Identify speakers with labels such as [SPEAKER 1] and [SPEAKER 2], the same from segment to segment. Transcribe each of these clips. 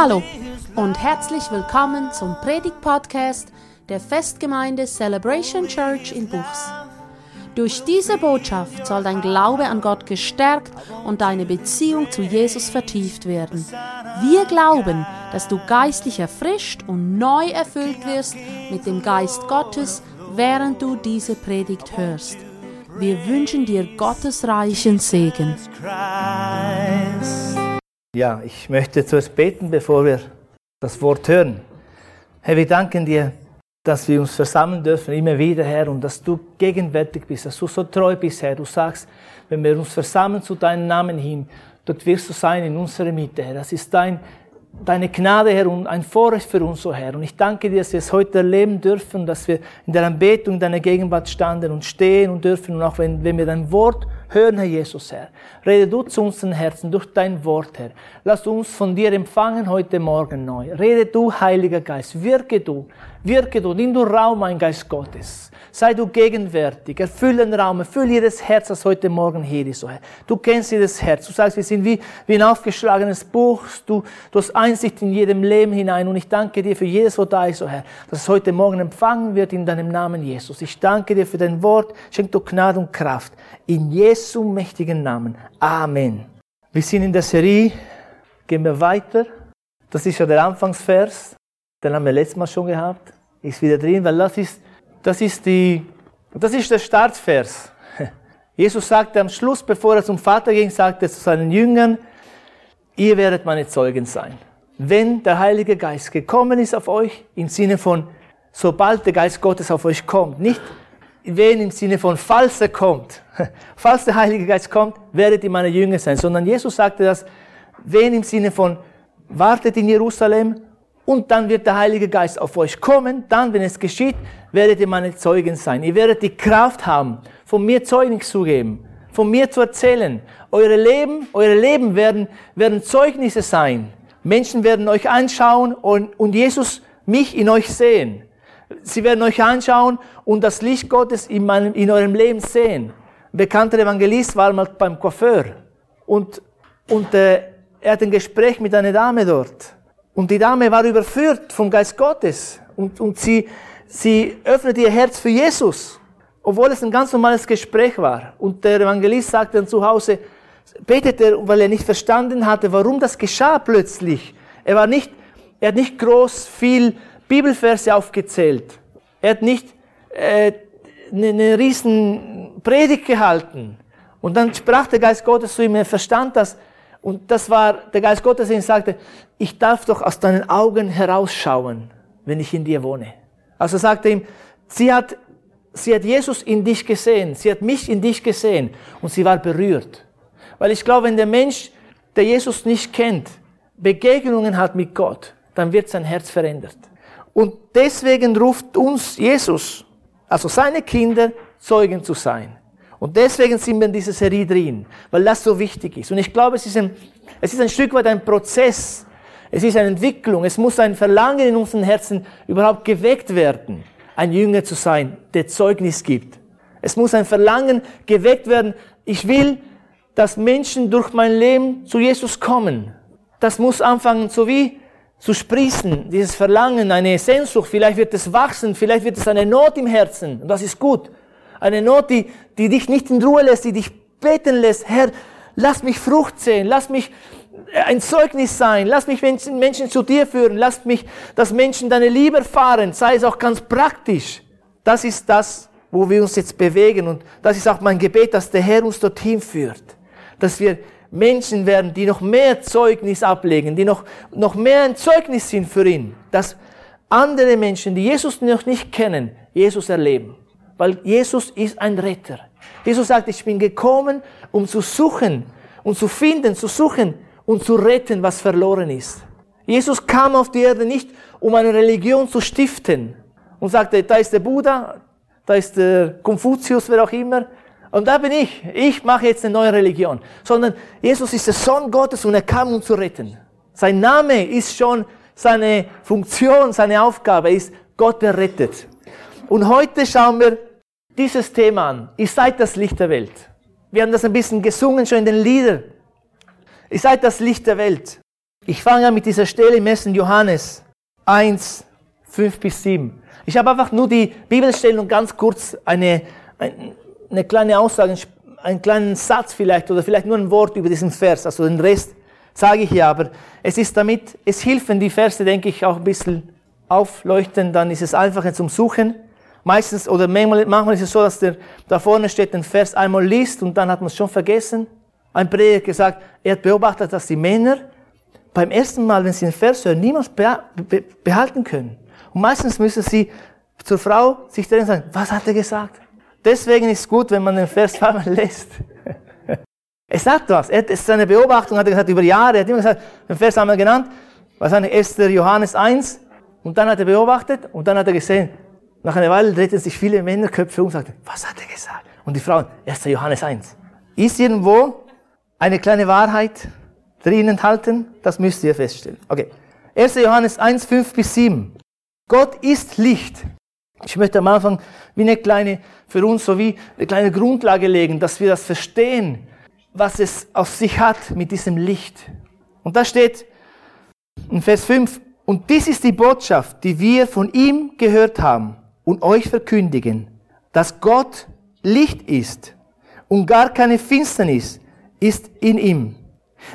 [SPEAKER 1] Hallo und herzlich willkommen zum Predigt-Podcast der Festgemeinde Celebration Church in Buchs. Durch diese Botschaft soll dein Glaube an Gott gestärkt und deine Beziehung zu Jesus vertieft werden. Wir glauben, dass du geistlich erfrischt und neu erfüllt wirst mit dem Geist Gottes, während du diese Predigt hörst. Wir wünschen dir Gottes reichen Segen.
[SPEAKER 2] Ja, ich möchte zuerst beten, bevor wir das Wort hören. Herr, wir danken dir, dass wir uns versammeln dürfen, immer wieder, Herr, und dass du gegenwärtig bist, dass du so treu bist, Herr. Du sagst, wenn wir uns versammeln zu deinem Namen hin, dort wirst du sein in unserer Mitte, Herr. Das ist dein, deine Gnade, Herr, und ein Vorrecht für uns, so Herr. Und ich danke dir, dass wir es heute erleben dürfen, dass wir in der Anbetung in deiner Gegenwart standen und stehen und dürfen. Und auch wenn, wenn wir dein Wort hören, Herr Jesus, Herr, rede du zu unseren Herzen durch dein Wort, Herr. Lass uns von dir empfangen heute Morgen neu. Rede du, Heiliger Geist, wirke du, wirke du, nimm du Raum, ein Geist Gottes. Sei du gegenwärtig, erfülle den Raum, erfülle jedes Herz, das heute Morgen hier ist. Oh Herr. Du kennst jedes Herz. Du sagst, wir sind wie, wie ein aufgeschlagenes Buch. Du, du hast Einsicht in jedem Leben hinein. Und ich danke dir für jedes, was da ist, oh Herr, dass es heute Morgen empfangen wird in deinem Namen, Jesus. Ich danke dir für dein Wort. Schenk du Gnade und Kraft. In Jesu mächtigen Namen. Amen. Wir sind in der Serie. Gehen wir weiter. Das ist ja der Anfangsvers. Den haben wir letztes Mal schon gehabt. Ist wieder drin, weil das ist, das ist die, das ist der Startvers. Jesus sagte am Schluss, bevor er zum Vater ging, sagte er zu seinen Jüngern, ihr werdet meine Zeugen sein. Wenn der Heilige Geist gekommen ist auf euch, im Sinne von, sobald der Geist Gottes auf euch kommt, nicht wenn im Sinne von, falls er kommt, falls der Heilige Geist kommt, werdet ihr meine Jünger sein, sondern Jesus sagte das, wenn im Sinne von, wartet in Jerusalem und dann wird der Heilige Geist auf euch kommen, dann, wenn es geschieht, werdet ihr meine Zeugen sein. Ihr werdet die Kraft haben, von mir Zeugnis zu geben, von mir zu erzählen. Eure Leben, eure Leben werden, werden Zeugnisse sein. Menschen werden euch anschauen und, und Jesus mich in euch sehen. Sie werden euch anschauen und das Licht Gottes in, meinem, in eurem Leben sehen. Ein bekannter Evangelist war mal beim Coiffeur und, und äh, er hat ein Gespräch mit einer Dame dort. Und die Dame war überführt vom Geist Gottes und, und sie, sie öffnete ihr Herz für Jesus, obwohl es ein ganz normales Gespräch war. Und der Evangelist sagte dann zu Hause, betete, weil er nicht verstanden hatte, warum das geschah plötzlich. Er war nicht, er hat nicht groß viel Bibelverse aufgezählt. Er hat nicht äh, eine, eine riesen Predigt gehalten. Und dann sprach der Geist Gottes zu ihm, er verstand das. Und das war der Geist Gottes, ihm sagte, ich darf doch aus deinen Augen herausschauen, wenn ich in dir wohne. Also sagte ihm, sie hat, sie hat Jesus in dich gesehen, sie hat mich in dich gesehen und sie war berührt. Weil ich glaube, wenn der Mensch, der Jesus nicht kennt, Begegnungen hat mit Gott, dann wird sein Herz verändert. Und deswegen ruft uns Jesus, also seine Kinder, Zeugen zu sein. Und deswegen sind wir in dieser Serie drin, weil das so wichtig ist. Und ich glaube, es ist ein, es ist ein Stück weit ein Prozess. Es ist eine Entwicklung. Es muss ein Verlangen in unseren Herzen überhaupt geweckt werden, ein Jünger zu sein, der Zeugnis gibt. Es muss ein Verlangen geweckt werden. Ich will, dass Menschen durch mein Leben zu Jesus kommen. Das muss anfangen, so wie zu sprießen, dieses Verlangen, eine Sehnsucht, vielleicht wird es wachsen, vielleicht wird es eine Not im Herzen, und das ist gut. Eine Not, die, die dich nicht in Ruhe lässt, die dich beten lässt, Herr, lass mich Frucht sehen, lass mich ein Zeugnis sein, lass mich Menschen, Menschen zu dir führen, lass mich, dass Menschen deine Liebe erfahren, sei es auch ganz praktisch. Das ist das, wo wir uns jetzt bewegen. Und das ist auch mein Gebet, dass der Herr uns dorthin führt, dass wir Menschen werden, die noch mehr Zeugnis ablegen, die noch, noch mehr ein Zeugnis sind für ihn, dass andere Menschen, die Jesus noch nicht kennen, Jesus erleben. Weil Jesus ist ein Retter. Jesus sagt, ich bin gekommen, um zu suchen und zu finden, zu suchen und zu retten, was verloren ist. Jesus kam auf die Erde nicht, um eine Religion zu stiften und sagte, da ist der Buddha, da ist der Konfuzius, wer auch immer, und da bin ich. Ich mache jetzt eine neue Religion. Sondern Jesus ist der Sohn Gottes und er kam, um zu retten. Sein Name ist schon seine Funktion, seine Aufgabe ist Gott errettet. Und heute schauen wir dieses Thema an. Ihr seid das Licht der Welt. Wir haben das ein bisschen gesungen schon in den Liedern. Ihr seid das Licht der Welt. Ich fange an mit dieser Stelle im 1. Johannes 1, 5 bis 7. Ich habe einfach nur die Bibelstellen und ganz kurz eine, eine kleine Aussage, einen kleinen Satz vielleicht oder vielleicht nur ein Wort über diesen Vers. Also den Rest sage ich hier, aber es ist damit, es hilft, wenn die Verse, denke ich, auch ein bisschen aufleuchten, dann ist es einfacher zum Suchen. Meistens oder manchmal, ist es so, dass der da vorne steht, den Vers einmal liest und dann hat man es schon vergessen. Ein Prediger hat gesagt, er hat beobachtet, dass die Männer beim ersten Mal, wenn sie den Vers hören, niemals behalten können. Und meistens müssen sie zur Frau sich drehen und sagen, was hat er gesagt? Deswegen ist es gut, wenn man den Vers zweimal lässt. es sagt was. Er, es ist eine Beobachtung, hat er gesagt, über Jahre. Er hat immer gesagt, den Vers einmal genannt. Wahrscheinlich 1. Johannes 1. Und dann hat er beobachtet und dann hat er gesehen, nach einer Weile drehten sich viele Männerköpfe um und sagten, was hat er gesagt? Und die Frauen, 1. Johannes 1. Ist irgendwo eine kleine Wahrheit drin enthalten? Das müsst ihr feststellen. Okay. 1. Johannes 1, 5 bis 7. Gott ist Licht. Ich möchte am Anfang wie eine kleine, für uns so wie eine kleine Grundlage legen, dass wir das verstehen, was es auf sich hat mit diesem Licht. Und da steht in Vers 5, und dies ist die Botschaft, die wir von ihm gehört haben und euch verkündigen, dass Gott Licht ist und gar keine Finsternis ist in ihm.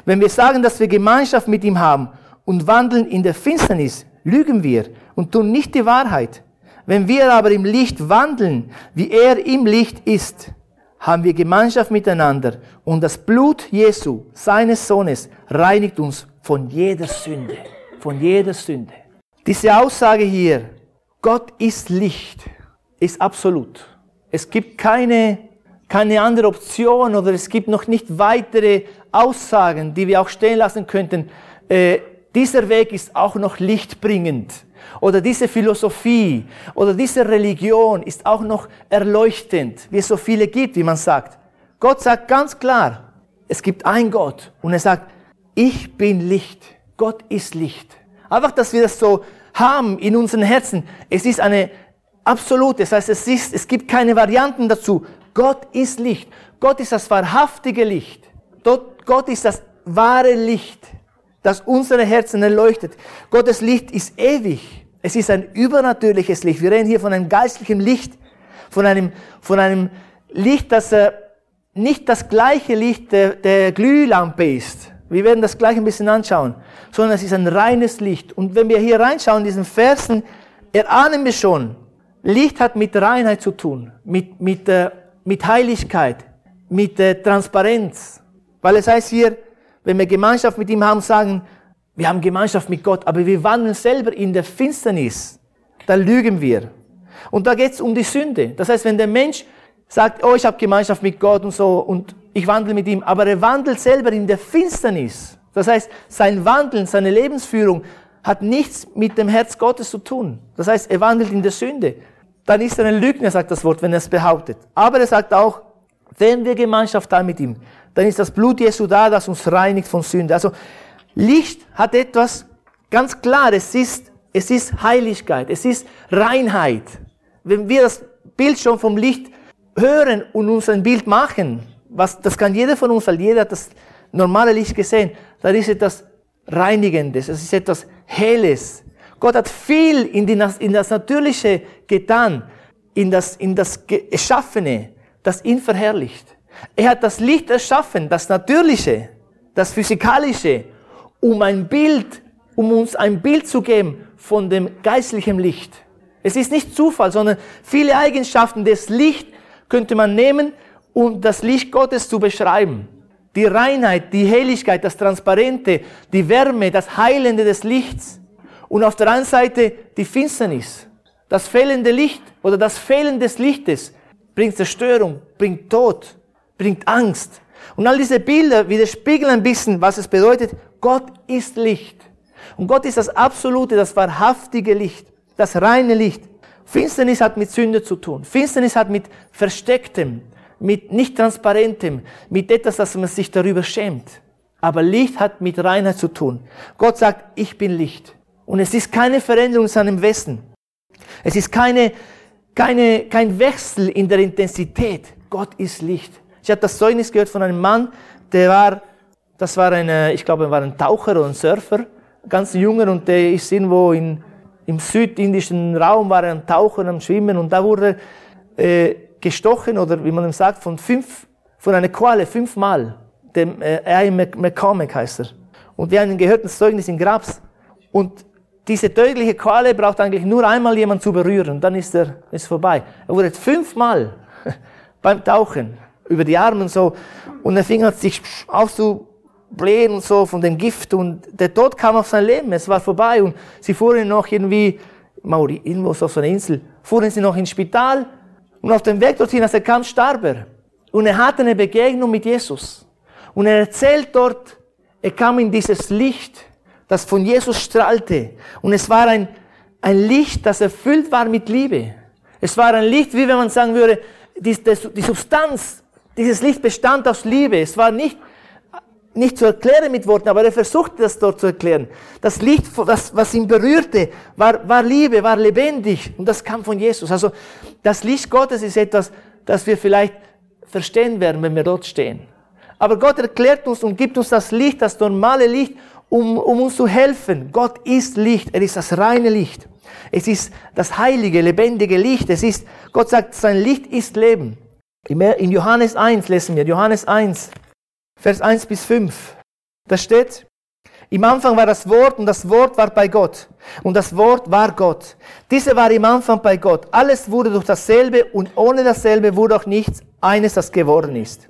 [SPEAKER 2] Wenn wir sagen, dass wir Gemeinschaft mit ihm haben und wandeln in der Finsternis, lügen wir und tun nicht die Wahrheit. Wenn wir aber im Licht wandeln, wie er im Licht ist, haben wir Gemeinschaft miteinander und das Blut Jesu, seines Sohnes, reinigt uns von jeder Sünde von jeder Sünde. Diese Aussage hier, Gott ist Licht, ist absolut. Es gibt keine, keine andere Option oder es gibt noch nicht weitere Aussagen, die wir auch stehen lassen könnten. Äh, dieser Weg ist auch noch lichtbringend. Oder diese Philosophie oder diese Religion ist auch noch erleuchtend, wie es so viele gibt, wie man sagt. Gott sagt ganz klar, es gibt ein Gott und er sagt, ich bin Licht. Gott ist Licht. Einfach, dass wir das so haben in unseren Herzen. Es ist eine absolute, das heißt, es, ist, es gibt keine Varianten dazu. Gott ist Licht. Gott ist das wahrhaftige Licht. Gott ist das wahre Licht, das unsere Herzen erleuchtet. Gottes Licht ist ewig. Es ist ein übernatürliches Licht. Wir reden hier von einem geistlichen Licht, von einem, von einem Licht, das äh, nicht das gleiche Licht der, der Glühlampe ist. Wir werden das gleich ein bisschen anschauen. Sondern es ist ein reines Licht. Und wenn wir hier reinschauen in diesen Versen, erahnen wir schon, Licht hat mit Reinheit zu tun, mit, mit, äh, mit Heiligkeit, mit äh, Transparenz. Weil es heißt hier, wenn wir Gemeinschaft mit ihm haben, sagen, wir haben Gemeinschaft mit Gott, aber wir wandeln selber in der Finsternis, dann lügen wir. Und da geht es um die Sünde. Das heißt, wenn der Mensch sagt, oh, ich habe Gemeinschaft mit Gott und so und ich wandle mit ihm, aber er wandelt selber in der Finsternis. Das heißt, sein Wandeln, seine Lebensführung hat nichts mit dem Herz Gottes zu tun. Das heißt, er wandelt in der Sünde. Dann ist er ein Lügner, sagt das Wort, wenn er es behauptet. Aber er sagt auch, wenn wir Gemeinschaft haben mit ihm, dann ist das Blut Jesu da, das uns reinigt von Sünde. Also Licht hat etwas ganz klar, es ist, es ist Heiligkeit, es ist Reinheit. Wenn wir das Bild schon vom Licht hören und uns ein Bild machen, was, das kann jeder von uns, weil jeder hat das normale Licht gesehen, dann ist etwas Reinigendes, es ist etwas Helles. Gott hat viel in, die, in das Natürliche getan, in das, in das Geschaffene, das ihn verherrlicht. Er hat das Licht erschaffen, das Natürliche, das Physikalische, um ein Bild, um uns ein Bild zu geben von dem geistlichen Licht. Es ist nicht Zufall, sondern viele Eigenschaften des Lichts könnte man nehmen, um das Licht Gottes zu beschreiben. Die Reinheit, die Helligkeit, das Transparente, die Wärme, das Heilende des Lichts. Und auf der anderen Seite die Finsternis. Das fehlende Licht oder das Fehlen des Lichtes bringt Zerstörung, bringt Tod, bringt Angst. Und all diese Bilder widerspiegeln ein bisschen, was es bedeutet, Gott ist Licht. Und Gott ist das absolute, das wahrhaftige Licht, das reine Licht. Finsternis hat mit Sünde zu tun. Finsternis hat mit Verstecktem, mit nicht transparentem, mit etwas, dass man sich darüber schämt. Aber Licht hat mit Reinheit zu tun. Gott sagt, ich bin Licht. Und es ist keine Veränderung in seinem Wesen. Es ist keine, keine, kein Wechsel in der Intensität. Gott ist Licht. Ich habe das Zeugnis gehört von einem Mann, der war Das war ein, äh, ich glaube, er war ein Taucher oder ein Surfer, ganz junger, und der ist irgendwo in, im südindischen Raum, war er am Tauchen, am Schwimmen, und da wurde äh, gestochen, oder wie man sagt, von fünf, von einer Qualle fünfmal. Dem äh, McCormick heißt er. Und wir haben gehört, das Zeugnis in Grabs. Und diese tödliche Quale braucht eigentlich nur einmal jemand zu berühren, dann ist er ist vorbei. Er wurde fünfmal beim Tauchen über die Arme und so und er fing an sich aufzublähen und so von dem Gift und der Tod kam auf sein Leben, es war vorbei und sie fuhren noch irgendwie, Mauri, irgendwo so auf so einer Insel, fuhren sie noch ins Spital und auf dem Weg dorthin, als er kam, starb er. Und er hatte eine Begegnung mit Jesus. Und er erzählt dort, er kam in dieses Licht, das von Jesus strahlte. Und es war ein, ein Licht, das erfüllt war mit Liebe. Es war ein Licht, wie wenn man sagen würde, die, die Substanz dieses Licht bestand aus Liebe. Es war nicht, nicht zu erklären mit Worten, aber er versuchte das dort zu erklären. Das Licht, das, was ihn berührte, war, war Liebe, war lebendig. Und das kam von Jesus. Also das Licht Gottes ist etwas, das wir vielleicht verstehen werden, wenn wir dort stehen. Aber Gott erklärt uns und gibt uns das Licht, das normale Licht, um, um uns zu helfen. Gott ist Licht. Er ist das reine Licht. Es ist das heilige, lebendige Licht. Es ist, Gott sagt, sein Licht ist Leben. In Johannes 1 lesen wir, Johannes 1, Vers 1 bis 5. Da steht, im Anfang war das Wort und das Wort war bei Gott und das Wort war Gott. Diese war im Anfang bei Gott. Alles wurde durch dasselbe und ohne dasselbe wurde auch nichts eines, das geworden ist.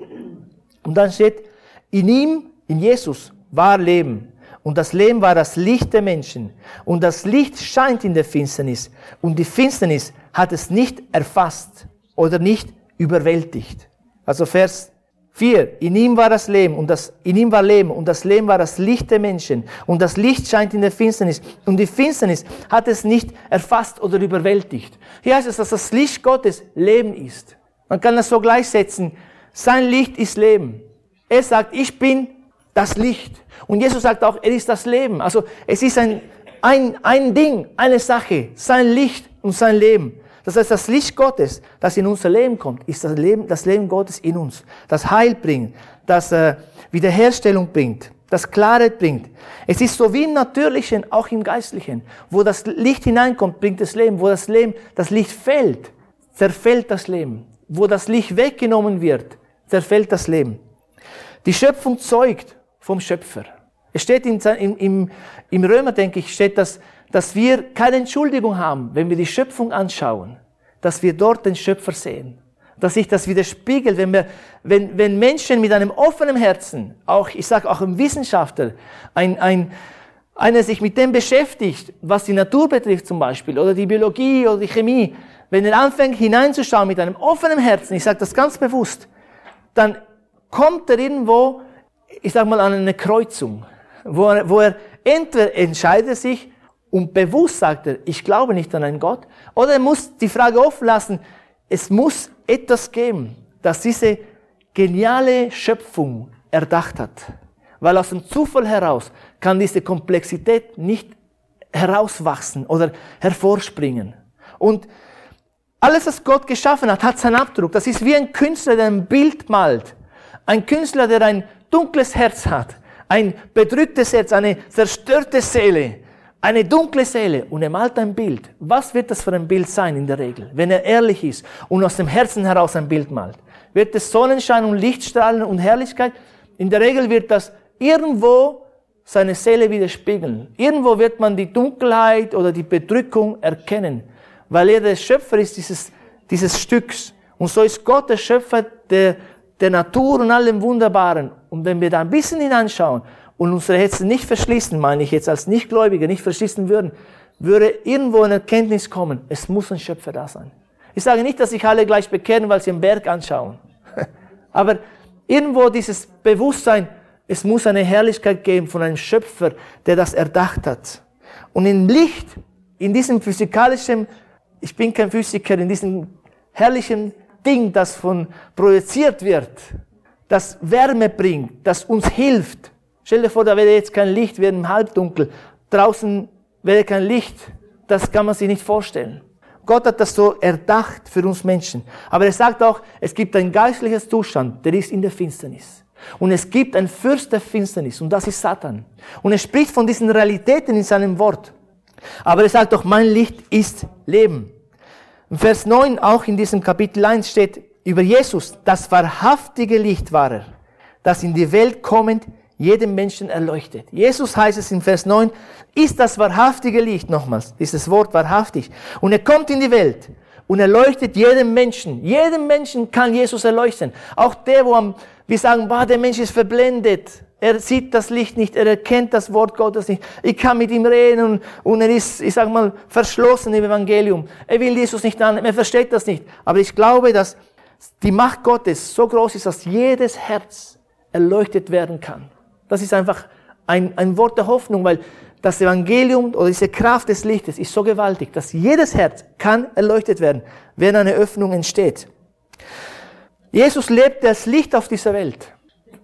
[SPEAKER 2] Und dann steht, in ihm, in Jesus, war Leben. Und das Leben war das Licht der Menschen. Und das Licht scheint in der Finsternis. Und die Finsternis hat es nicht erfasst oder nicht überwältigt. Also Vers 4. In ihm war das Leben und das, in ihm war Leben und das Leben war das Licht der Menschen und das Licht scheint in der Finsternis und die Finsternis hat es nicht erfasst oder überwältigt. Hier heißt es, dass das Licht Gottes Leben ist. Man kann das so gleichsetzen. Sein Licht ist Leben. Er sagt, ich bin das Licht. Und Jesus sagt auch, er ist das Leben. Also es ist ein, ein, ein Ding, eine Sache, sein Licht und sein Leben. Das heißt, das Licht Gottes, das in unser Leben kommt, ist das Leben, das Leben Gottes in uns, das Heil bringt, das äh, Wiederherstellung bringt, das Klarheit bringt. Es ist so wie im Natürlichen, auch im Geistlichen. Wo das Licht hineinkommt, bringt das Leben. Wo das Leben, das Licht fällt, zerfällt das Leben. Wo das Licht weggenommen wird, zerfällt das Leben. Die Schöpfung zeugt vom Schöpfer. Es steht im, im, im Römer, denke ich, steht, dass dass wir keine Entschuldigung haben, wenn wir die Schöpfung anschauen, dass wir dort den Schöpfer sehen. Dass sich das widerspiegelt, wenn, wir, wenn, wenn Menschen mit einem offenen Herzen, auch, ich sage auch ein Wissenschaftler, ein, ein, einer sich mit dem beschäftigt, was die Natur betrifft zum Beispiel, oder die Biologie oder die Chemie, wenn er anfängt hineinzuschauen mit einem offenen Herzen, ich sage das ganz bewusst, dann kommt er irgendwo, ich sage mal, an eine Kreuzung, wo er, wo er entweder entscheidet sich, und bewusst sagt er, ich glaube nicht an einen Gott. Oder er muss die Frage offen lassen, es muss etwas geben, das diese geniale Schöpfung erdacht hat. Weil aus dem Zufall heraus kann diese Komplexität nicht herauswachsen oder hervorspringen. Und alles, was Gott geschaffen hat, hat seinen Abdruck. Das ist wie ein Künstler, der ein Bild malt. Ein Künstler, der ein dunkles Herz hat, ein bedrücktes Herz, eine zerstörte Seele eine dunkle Seele und er malt ein Bild. Was wird das für ein Bild sein in der Regel, wenn er ehrlich ist und aus dem Herzen heraus ein Bild malt? Wird es Sonnenschein und Lichtstrahlen und Herrlichkeit? In der Regel wird das irgendwo seine Seele widerspiegeln. Irgendwo wird man die Dunkelheit oder die Bedrückung erkennen, weil er der Schöpfer ist dieses, dieses Stücks. Und so ist Gott der Schöpfer der, der Natur und allem Wunderbaren. Und wenn wir da ein bisschen hineinschauen, und unsere Herzen nicht verschließen, meine ich jetzt als Nichtgläubige, nicht verschließen würden, würde irgendwo eine Erkenntnis kommen, es muss ein Schöpfer da sein. Ich sage nicht, dass sich alle gleich bekehren, weil sie einen Berg anschauen. Aber irgendwo dieses Bewusstsein, es muss eine Herrlichkeit geben von einem Schöpfer, der das erdacht hat. Und im Licht, in diesem physikalischen, ich bin kein Physiker, in diesem herrlichen Ding, das von projiziert wird, das Wärme bringt, das uns hilft, Stell dir vor, da wäre jetzt kein Licht, wäre im Halbdunkel. Draußen wäre kein Licht. Das kann man sich nicht vorstellen. Gott hat das so erdacht für uns Menschen. Aber er sagt auch, es gibt ein geistliches Zustand, der ist in der Finsternis. Und es gibt ein Fürst der Finsternis und das ist Satan. Und er spricht von diesen Realitäten in seinem Wort. Aber er sagt doch, mein Licht ist Leben. Im Vers 9, auch in diesem Kapitel 1 steht über Jesus, das wahrhaftige Licht war er, das in die Welt kommend jedem Menschen erleuchtet. Jesus heißt es in Vers 9, ist das wahrhaftige Licht, nochmals, dieses Wort wahrhaftig. Und er kommt in die Welt und erleuchtet jedem Menschen. Jedem Menschen kann Jesus erleuchten. Auch der, wo am, wir sagen, bah, der Mensch ist verblendet. Er sieht das Licht nicht, er erkennt das Wort Gottes nicht. Ich kann mit ihm reden und, und er ist, ich sag mal, verschlossen im Evangelium. Er will Jesus nicht annehmen, er versteht das nicht. Aber ich glaube, dass die Macht Gottes so groß ist, dass jedes Herz erleuchtet werden kann. Das ist einfach ein, ein Wort der Hoffnung, weil das Evangelium oder diese Kraft des Lichtes ist so gewaltig, dass jedes Herz kann erleuchtet werden, wenn eine Öffnung entsteht. Jesus lebt das Licht auf dieser Welt.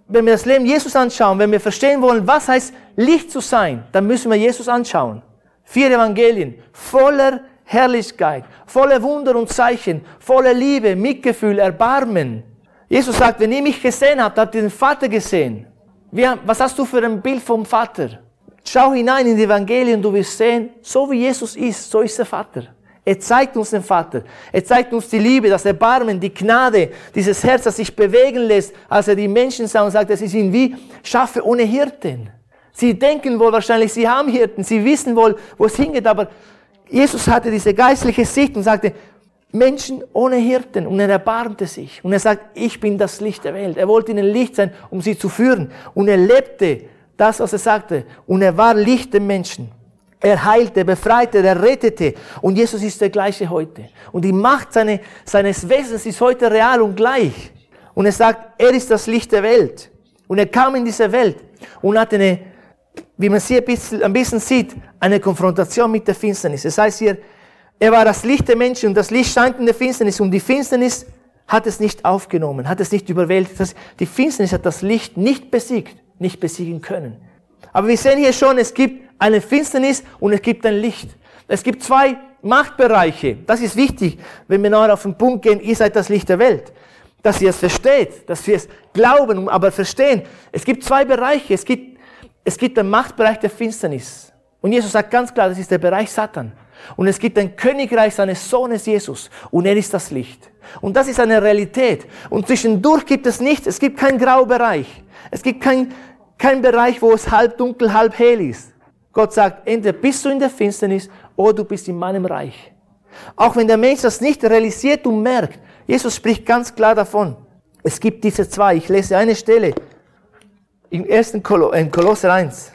[SPEAKER 2] Wenn wir das Leben Jesus anschauen, wenn wir verstehen wollen, was heißt Licht zu sein, dann müssen wir Jesus anschauen. Vier Evangelien voller Herrlichkeit, voller Wunder und Zeichen, voller Liebe, Mitgefühl, Erbarmen. Jesus sagt, wenn ihr mich gesehen habt, habt ihr den Vater gesehen. Was hast du für ein Bild vom Vater? Schau hinein in die Evangelien, du wirst sehen, so wie Jesus ist, so ist der Vater. Er zeigt uns den Vater. Er zeigt uns die Liebe, das Erbarmen, die Gnade, dieses Herz, das sich bewegen lässt, als er die Menschen sah und sagt, es ist ihnen wie Schafe ohne Hirten. Sie denken wohl wahrscheinlich, sie haben Hirten, sie wissen wohl, wo es hingeht, aber Jesus hatte diese geistliche Sicht und sagte, Menschen ohne Hirten und er erbarmte sich und er sagt, ich bin das Licht der Welt. Er wollte ihnen Licht sein, um sie zu führen und er lebte das, was er sagte. Und er war Licht dem Menschen. Er heilte, befreite, er rettete. Und Jesus ist der gleiche heute. Und die Macht seine, seines Wesens ist heute real und gleich. Und er sagt, er ist das Licht der Welt. Und er kam in diese Welt und hatte eine, wie man sie ein bisschen, ein bisschen sieht, eine Konfrontation mit der Finsternis. Das heißt hier, er war das Licht der Menschen und das Licht scheint in der Finsternis und die Finsternis hat es nicht aufgenommen, hat es nicht überwältigt. Die Finsternis hat das Licht nicht besiegt nicht besiegen können. Aber wir sehen hier schon, es gibt eine Finsternis und es gibt ein Licht. Es gibt zwei Machtbereiche. Das ist wichtig, wenn wir nachher auf den Punkt gehen, ihr seid das Licht der Welt. Dass ihr es versteht, dass wir es glauben, aber verstehen. Es gibt zwei Bereiche. Es gibt, es gibt den Machtbereich der Finsternis. Und Jesus sagt ganz klar, das ist der Bereich Satan. Und es gibt ein Königreich seines Sohnes Jesus. Und er ist das Licht. Und das ist eine Realität. Und zwischendurch gibt es nichts. Es gibt keinen Graubereich. Es gibt kein, kein Bereich, wo es halb dunkel, halb hell ist. Gott sagt, entweder bist du in der Finsternis oder du bist in meinem Reich. Auch wenn der Mensch das nicht realisiert und merkt, Jesus spricht ganz klar davon. Es gibt diese zwei. Ich lese eine Stelle im ersten Kol Kolosser 1.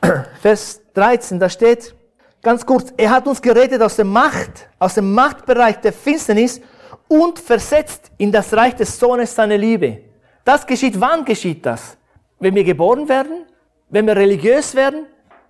[SPEAKER 2] Vers 13, da steht ganz kurz, er hat uns gerettet aus der Macht, aus dem Machtbereich der Finsternis und versetzt in das Reich des Sohnes seiner Liebe. Das geschieht, wann geschieht das? Wenn wir geboren werden, wenn wir religiös werden,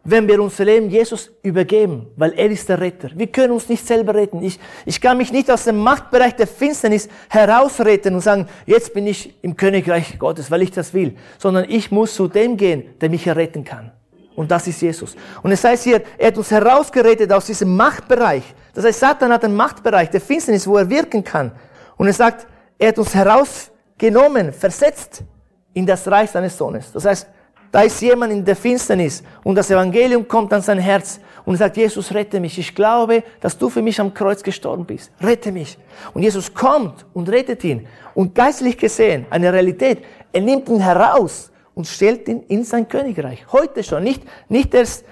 [SPEAKER 2] wenn wir unser Leben Jesus übergeben, weil er ist der Retter. Wir können uns nicht selber retten. Ich, ich kann mich nicht aus dem Machtbereich der Finsternis herausretten und sagen, jetzt bin ich im Königreich Gottes, weil ich das will, sondern ich muss zu dem gehen, der mich erretten kann. Und das ist Jesus. Und es heißt hier, er hat uns herausgerettet aus diesem Machtbereich. Das heißt, Satan hat einen Machtbereich der Finsternis, wo er wirken kann. Und er sagt, er hat uns heraus genommen, versetzt in das Reich seines Sohnes. Das heißt, da ist jemand in der Finsternis und das Evangelium kommt an sein Herz und sagt, Jesus, rette mich. Ich glaube, dass du für mich am Kreuz gestorben bist. Rette mich. Und Jesus kommt und rettet ihn. Und geistlich gesehen, eine Realität, er nimmt ihn heraus und stellt ihn in sein Königreich. Heute schon. Nicht, nicht erst,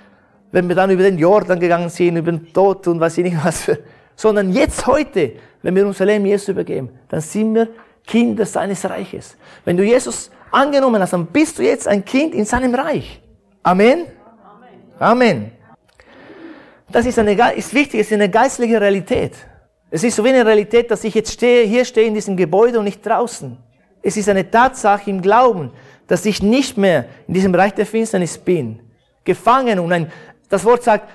[SPEAKER 2] wenn wir dann über den Jordan gegangen sind, über den Tod und was ich nicht was, sondern jetzt heute, wenn wir unser Leben Jesus übergeben, dann sind wir Kinder seines Reiches. Wenn du Jesus angenommen hast, dann bist du jetzt ein Kind in seinem Reich. Amen? Amen. Das ist, eine, ist wichtig, es ist eine geistliche Realität. Es ist so wie eine Realität, dass ich jetzt stehe, hier stehe in diesem Gebäude und nicht draußen. Es ist eine Tatsache im Glauben, dass ich nicht mehr in diesem Reich der Finsternis bin. Gefangen und ein, das Wort sagt,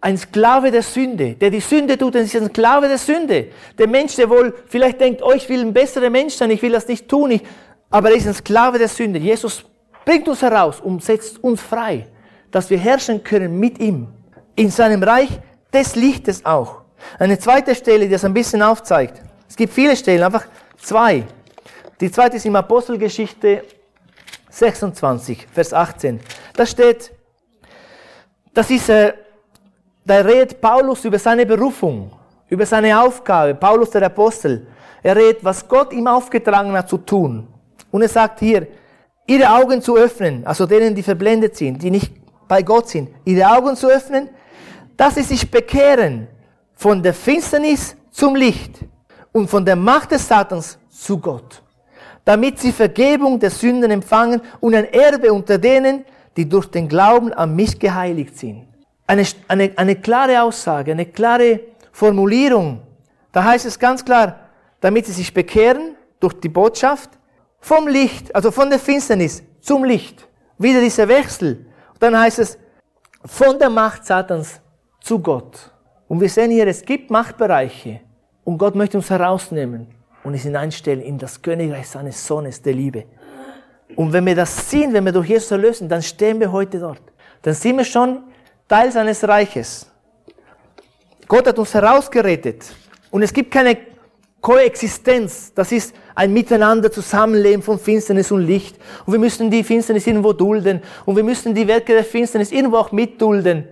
[SPEAKER 2] ein Sklave der Sünde. Der die Sünde tut, ist ein Sklave der Sünde. Der Mensch, der wohl vielleicht denkt, oh, ich will ein besserer Mensch sein, ich will das nicht tun, ich, aber er ist ein Sklave der Sünde. Jesus bringt uns heraus und setzt uns frei, dass wir herrschen können mit ihm. In seinem Reich des Lichtes auch. Eine zweite Stelle, die das ein bisschen aufzeigt. Es gibt viele Stellen, einfach zwei. Die zweite ist im Apostelgeschichte 26, Vers 18. Da steht, das ist, äh, da redet Paulus über seine Berufung, über seine Aufgabe. Paulus der Apostel. Er redet, was Gott ihm aufgetragen hat zu tun. Und er sagt hier, ihre Augen zu öffnen, also denen, die verblendet sind, die nicht bei Gott sind, ihre Augen zu öffnen, dass sie sich bekehren von der Finsternis zum Licht und von der Macht des Satans zu Gott, damit sie Vergebung der Sünden empfangen und ein Erbe unter denen, die durch den Glauben an mich geheiligt sind. Eine, eine, eine klare Aussage, eine klare Formulierung. Da heißt es ganz klar, damit sie sich bekehren durch die Botschaft vom Licht, also von der Finsternis zum Licht. Wieder dieser Wechsel. Und dann heißt es, von der Macht Satans zu Gott. Und wir sehen hier, es gibt Machtbereiche. Und Gott möchte uns herausnehmen und es hineinstellen in das Königreich seines Sohnes der Liebe. Und wenn wir das sehen, wenn wir durch Jesus erlösen, dann stehen wir heute dort. Dann sind wir schon Teil seines Reiches. Gott hat uns herausgerettet. Und es gibt keine Koexistenz. Das ist ein Miteinander Zusammenleben von Finsternis und Licht. Und wir müssen die Finsternis irgendwo dulden. Und wir müssen die Werke der Finsternis irgendwo auch mitdulden.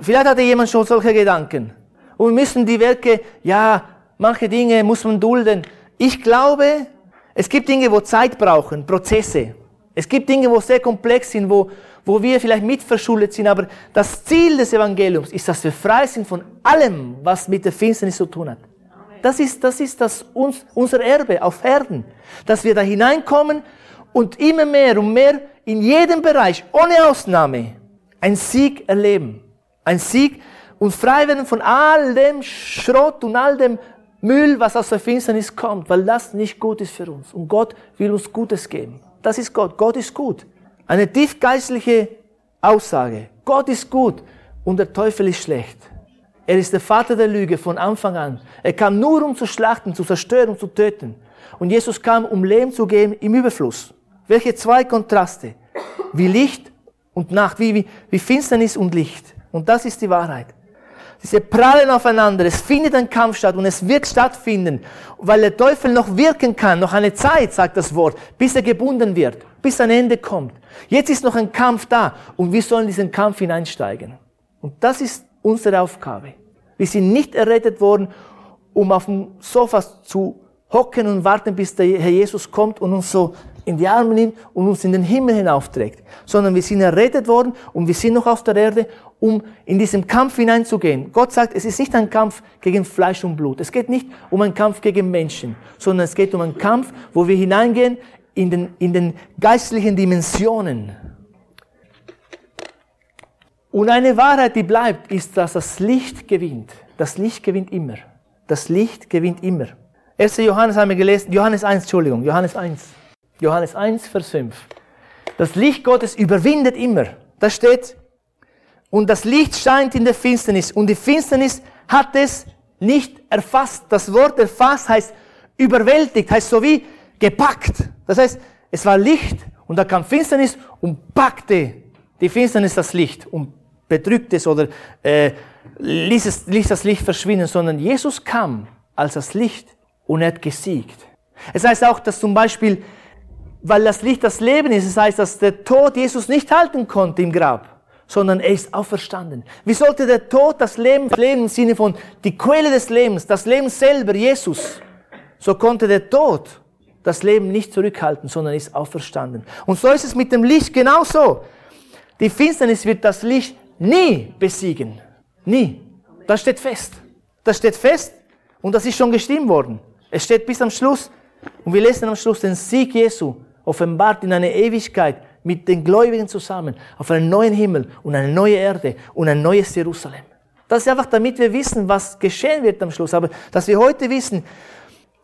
[SPEAKER 2] Vielleicht hatte jemand schon solche Gedanken. Und wir müssen die Werke, ja, manche Dinge muss man dulden. Ich glaube, es gibt Dinge, wo Zeit brauchen, Prozesse. Es gibt Dinge, wo sehr komplex sind, wo, wo wir vielleicht mitverschuldet sind. Aber das Ziel des Evangeliums ist, dass wir frei sind von allem, was mit der Finsternis zu tun hat. Das ist, das ist das uns, unser Erbe auf Erden. Dass wir da hineinkommen und immer mehr und mehr in jedem Bereich, ohne Ausnahme, einen Sieg erleben. Ein Sieg und frei werden von all dem Schrott und all dem Müll, was aus der Finsternis kommt, weil das nicht gut ist für uns. Und Gott will uns Gutes geben. Das ist Gott. Gott ist gut. Eine tiefgeistliche Aussage. Gott ist gut und der Teufel ist schlecht. Er ist der Vater der Lüge von Anfang an. Er kam nur, um zu schlachten, zu zerstören zu töten. Und Jesus kam, um Leben zu geben im Überfluss. Welche zwei Kontraste. Wie Licht und Nacht, wie, wie, wie Finsternis und Licht. Und das ist die Wahrheit. Diese prallen aufeinander. Es findet ein Kampf statt und es wird stattfinden, weil der Teufel noch wirken kann, noch eine Zeit, sagt das Wort, bis er gebunden wird, bis ein Ende kommt. Jetzt ist noch ein Kampf da und wir sollen diesen Kampf hineinsteigen. Und das ist unsere Aufgabe. Wir sind nicht errettet worden, um auf dem Sofa zu hocken und warten, bis der Herr Jesus kommt und uns so in die Arme nimmt und uns in den Himmel hinaufträgt, sondern wir sind errettet worden und wir sind noch auf der Erde, um in diesen Kampf hineinzugehen. Gott sagt, es ist nicht ein Kampf gegen Fleisch und Blut. Es geht nicht um einen Kampf gegen Menschen, sondern es geht um einen Kampf, wo wir hineingehen in den, in den geistlichen Dimensionen. Und eine Wahrheit, die bleibt, ist, dass das Licht gewinnt. Das Licht gewinnt immer. Das Licht gewinnt immer. 1. Johannes haben wir gelesen, Johannes 1, Entschuldigung, Johannes 1. Johannes 1, Vers 5. Das Licht Gottes überwindet immer. Da steht, und das Licht scheint in der Finsternis und die Finsternis hat es nicht erfasst. Das Wort erfasst heißt überwältigt, heißt so wie gepackt. Das heißt, es war Licht und da kam Finsternis und packte die Finsternis das Licht und bedrückt es oder äh, ließ, es, ließ das Licht verschwinden, sondern Jesus kam als das Licht und er hat gesiegt. Es heißt auch, dass zum Beispiel, weil das Licht das Leben ist, es heißt, dass der Tod Jesus nicht halten konnte im Grab, sondern er ist auferstanden. Wie sollte der Tod das Leben, das Leben im Sinne von die Quelle des Lebens, das Leben selber, Jesus, so konnte der Tod das Leben nicht zurückhalten, sondern ist auferstanden. Und so ist es mit dem Licht genauso. Die Finsternis wird das Licht nie besiegen. Nie. Das steht fest. Das steht fest und das ist schon gestimmt worden. Es steht bis am Schluss und wir lesen am Schluss den Sieg Jesu offenbart in eine Ewigkeit mit den Gläubigen zusammen auf einen neuen Himmel und eine neue Erde und ein neues Jerusalem. Das ist einfach, damit wir wissen, was geschehen wird am Schluss. Aber dass wir heute wissen,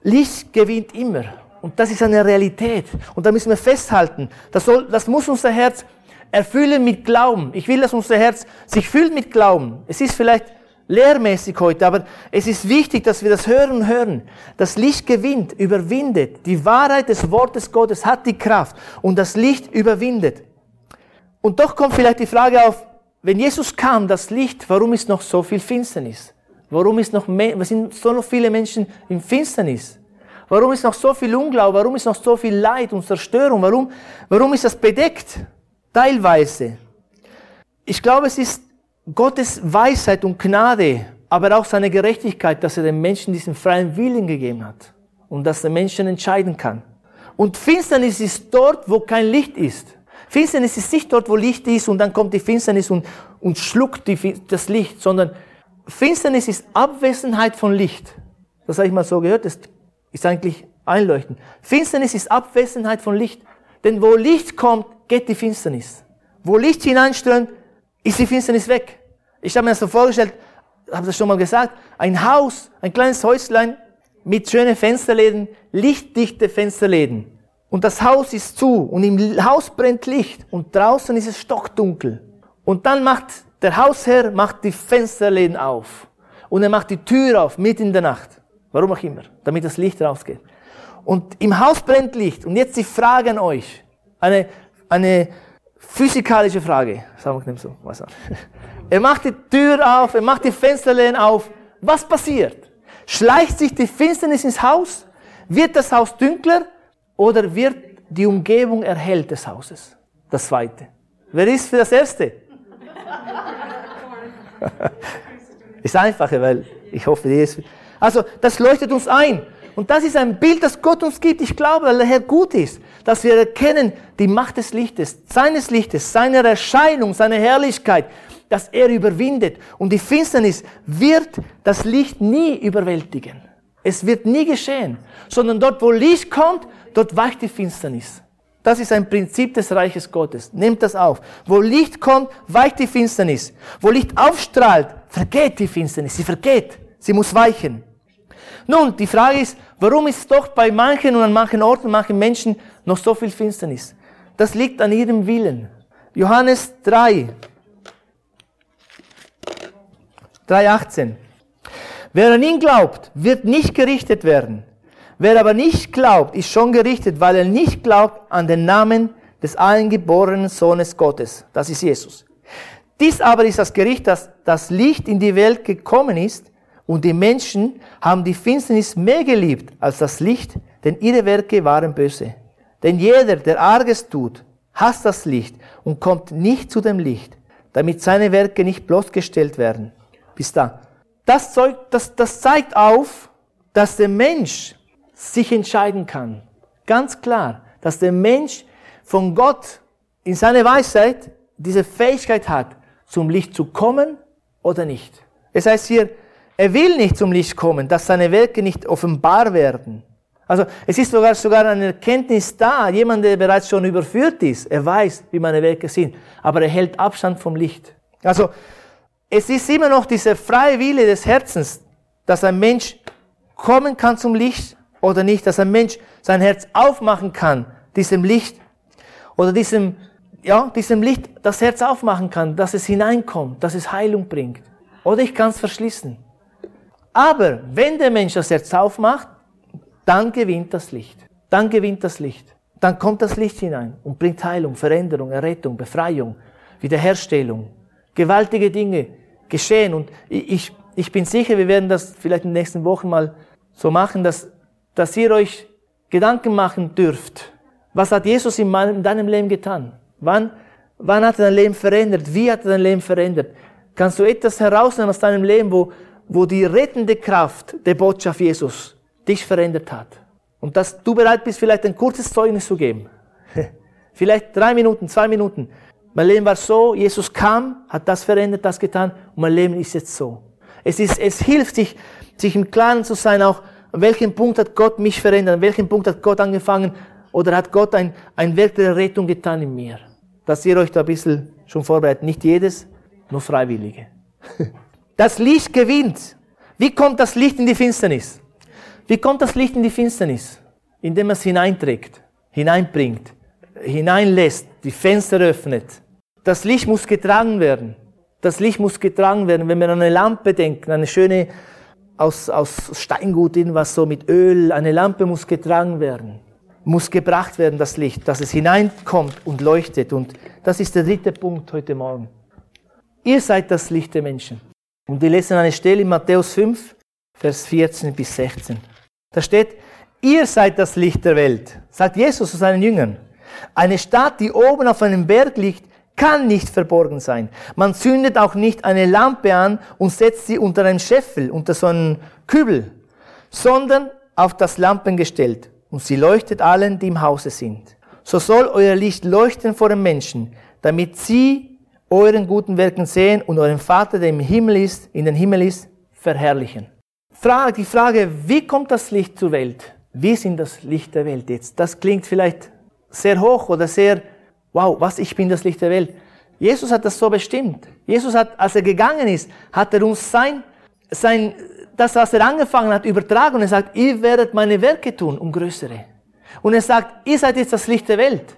[SPEAKER 2] Licht gewinnt immer. Und das ist eine Realität. Und da müssen wir festhalten. Das, soll, das muss unser Herz erfüllen mit Glauben. Ich will, dass unser Herz sich füllt mit Glauben. Es ist vielleicht lehrmäßig heute, aber es ist wichtig, dass wir das hören und hören. Das Licht gewinnt, überwindet. Die Wahrheit des Wortes Gottes hat die Kraft und das Licht überwindet. Und doch kommt vielleicht die Frage auf, wenn Jesus kam, das Licht, warum ist noch so viel Finsternis? Warum ist noch, sind so noch viele Menschen in Finsternis? Warum ist noch so viel Unglaube? Warum ist noch so viel Leid und Zerstörung? Warum, warum ist das bedeckt? Teilweise. Ich glaube, es ist Gottes Weisheit und Gnade, aber auch seine Gerechtigkeit, dass er den Menschen diesen freien Willen gegeben hat und dass der Mensch entscheiden kann. Und Finsternis ist dort, wo kein Licht ist. Finsternis ist nicht dort, wo Licht ist und dann kommt die Finsternis und, und schluckt die, das Licht, sondern Finsternis ist Abwesenheit von Licht. Das habe ich mal so gehört, das ist eigentlich einleuchtend. Finsternis ist Abwesenheit von Licht. Denn wo Licht kommt, geht die Finsternis. Wo Licht hineinströmt, ist die Finsternis weg. Ich habe mir das so vorgestellt, habe das schon mal gesagt, ein Haus, ein kleines Häuslein mit schönen Fensterläden, lichtdichte Fensterläden. Und das Haus ist zu und im Haus brennt Licht und draußen ist es stockdunkel. Und dann macht der Hausherr macht die Fensterläden auf und er macht die Tür auf mitten in der Nacht. Warum auch immer, damit das Licht rausgeht. Und im Haus brennt Licht. Und jetzt die Frage an euch. Eine, eine physikalische Frage. Sagen wir so. Was er macht die Tür auf, er macht die Fensterläden auf. Was passiert? Schleicht sich die Finsternis ins Haus? Wird das Haus dunkler? Oder wird die Umgebung erhellt des Hauses? Das zweite. Wer ist für das erste? ist einfacher, weil ich hoffe, die ist. Also, das leuchtet uns ein. Und das ist ein Bild, das Gott uns gibt. Ich glaube, weil der Herr gut ist, dass wir erkennen die Macht des Lichtes, seines Lichtes, seiner Erscheinung, seiner Herrlichkeit, dass er überwindet. Und die Finsternis wird das Licht nie überwältigen. Es wird nie geschehen, sondern dort, wo Licht kommt, dort weicht die Finsternis. Das ist ein Prinzip des Reiches Gottes. Nehmt das auf. Wo Licht kommt, weicht die Finsternis. Wo Licht aufstrahlt, vergeht die Finsternis. Sie vergeht. Sie muss weichen. Nun, die Frage ist, warum ist doch bei manchen und an manchen Orten, manchen Menschen noch so viel Finsternis? Das liegt an ihrem Willen. Johannes 3, 3,18. Wer an ihn glaubt, wird nicht gerichtet werden. Wer aber nicht glaubt, ist schon gerichtet, weil er nicht glaubt an den Namen des eingeborenen Sohnes Gottes. Das ist Jesus. Dies aber ist das Gericht, dass das Licht in die Welt gekommen ist und die Menschen haben die Finsternis mehr geliebt als das Licht, denn ihre Werke waren böse. Denn jeder, der Arges tut, hasst das Licht und kommt nicht zu dem Licht, damit seine Werke nicht bloßgestellt werden. Bis da. Das, das, das zeigt auf, dass der Mensch sich entscheiden kann. Ganz klar, dass der Mensch von Gott in seiner Weisheit diese Fähigkeit hat, zum Licht zu kommen oder nicht. Es heißt hier, er will nicht zum Licht kommen, dass seine Werke nicht offenbar werden. Also es ist sogar, sogar eine Erkenntnis da, jemand, der bereits schon überführt ist, er weiß, wie meine Werke sind, aber er hält Abstand vom Licht. Also es ist immer noch dieser freie Wille des Herzens, dass ein Mensch kommen kann zum Licht oder nicht, dass ein Mensch sein Herz aufmachen kann, diesem Licht oder diesem, ja, diesem Licht das Herz aufmachen kann, dass es hineinkommt, dass es Heilung bringt. Oder ich kann es verschließen. Aber wenn der Mensch das Herz aufmacht, dann gewinnt das Licht. Dann gewinnt das Licht. Dann kommt das Licht hinein und bringt Heilung, Veränderung, Errettung, Befreiung, Wiederherstellung. Gewaltige Dinge geschehen. Und ich, ich bin sicher, wir werden das vielleicht in den nächsten Wochen mal so machen, dass, dass ihr euch Gedanken machen dürft. Was hat Jesus in, meinem, in deinem Leben getan? Wann, wann hat er dein Leben verändert? Wie hat er dein Leben verändert? Kannst du etwas herausnehmen aus deinem Leben, wo, wo die rettende Kraft der Botschaft Jesus dich verändert hat. Und dass du bereit bist, vielleicht ein kurzes Zeugnis zu geben. vielleicht drei Minuten, zwei Minuten. Mein Leben war so, Jesus kam, hat das verändert, das getan und mein Leben ist jetzt so. Es, ist, es hilft sich, sich im Klaren zu sein, auch an welchem Punkt hat Gott mich verändert, an welchem Punkt hat Gott angefangen oder hat Gott ein, ein Werk der Rettung getan in mir. Dass ihr euch da ein bisschen schon vorbereitet. Nicht jedes, nur Freiwillige. Das Licht gewinnt. Wie kommt das Licht in die Finsternis? Wie kommt das Licht in die Finsternis? Indem es hineinträgt, hineinbringt, hineinlässt, die Fenster öffnet. Das Licht muss getragen werden. Das Licht muss getragen werden. Wenn wir an eine Lampe denken, eine schöne aus, aus Steingut, irgendwas so mit Öl, eine Lampe muss getragen werden, muss gebracht werden, das Licht, dass es hineinkommt und leuchtet. Und das ist der dritte Punkt heute Morgen. Ihr seid das Licht der Menschen. Und wir lesen eine Stelle in Matthäus 5, Vers 14 bis 16. Da steht, ihr seid das Licht der Welt, sagt Jesus zu seinen Jüngern. Eine Stadt, die oben auf einem Berg liegt, kann nicht verborgen sein. Man zündet auch nicht eine Lampe an und setzt sie unter einen Scheffel, unter so einen Kübel, sondern auf das Lampengestell und sie leuchtet allen, die im Hause sind. So soll euer Licht leuchten vor den Menschen, damit sie euren guten Werken sehen und euren Vater, der im Himmel ist, in den Himmel ist, verherrlichen. Frage, die Frage, wie kommt das Licht zur Welt? Wir sind das Licht der Welt jetzt. Das klingt vielleicht sehr hoch oder sehr, wow, was, ich bin das Licht der Welt. Jesus hat das so bestimmt. Jesus hat, als er gegangen ist, hat er uns sein, sein, das, was er angefangen hat, übertragen und er sagt, ihr werdet meine Werke tun, um größere. Und er sagt, ihr seid jetzt das Licht der Welt.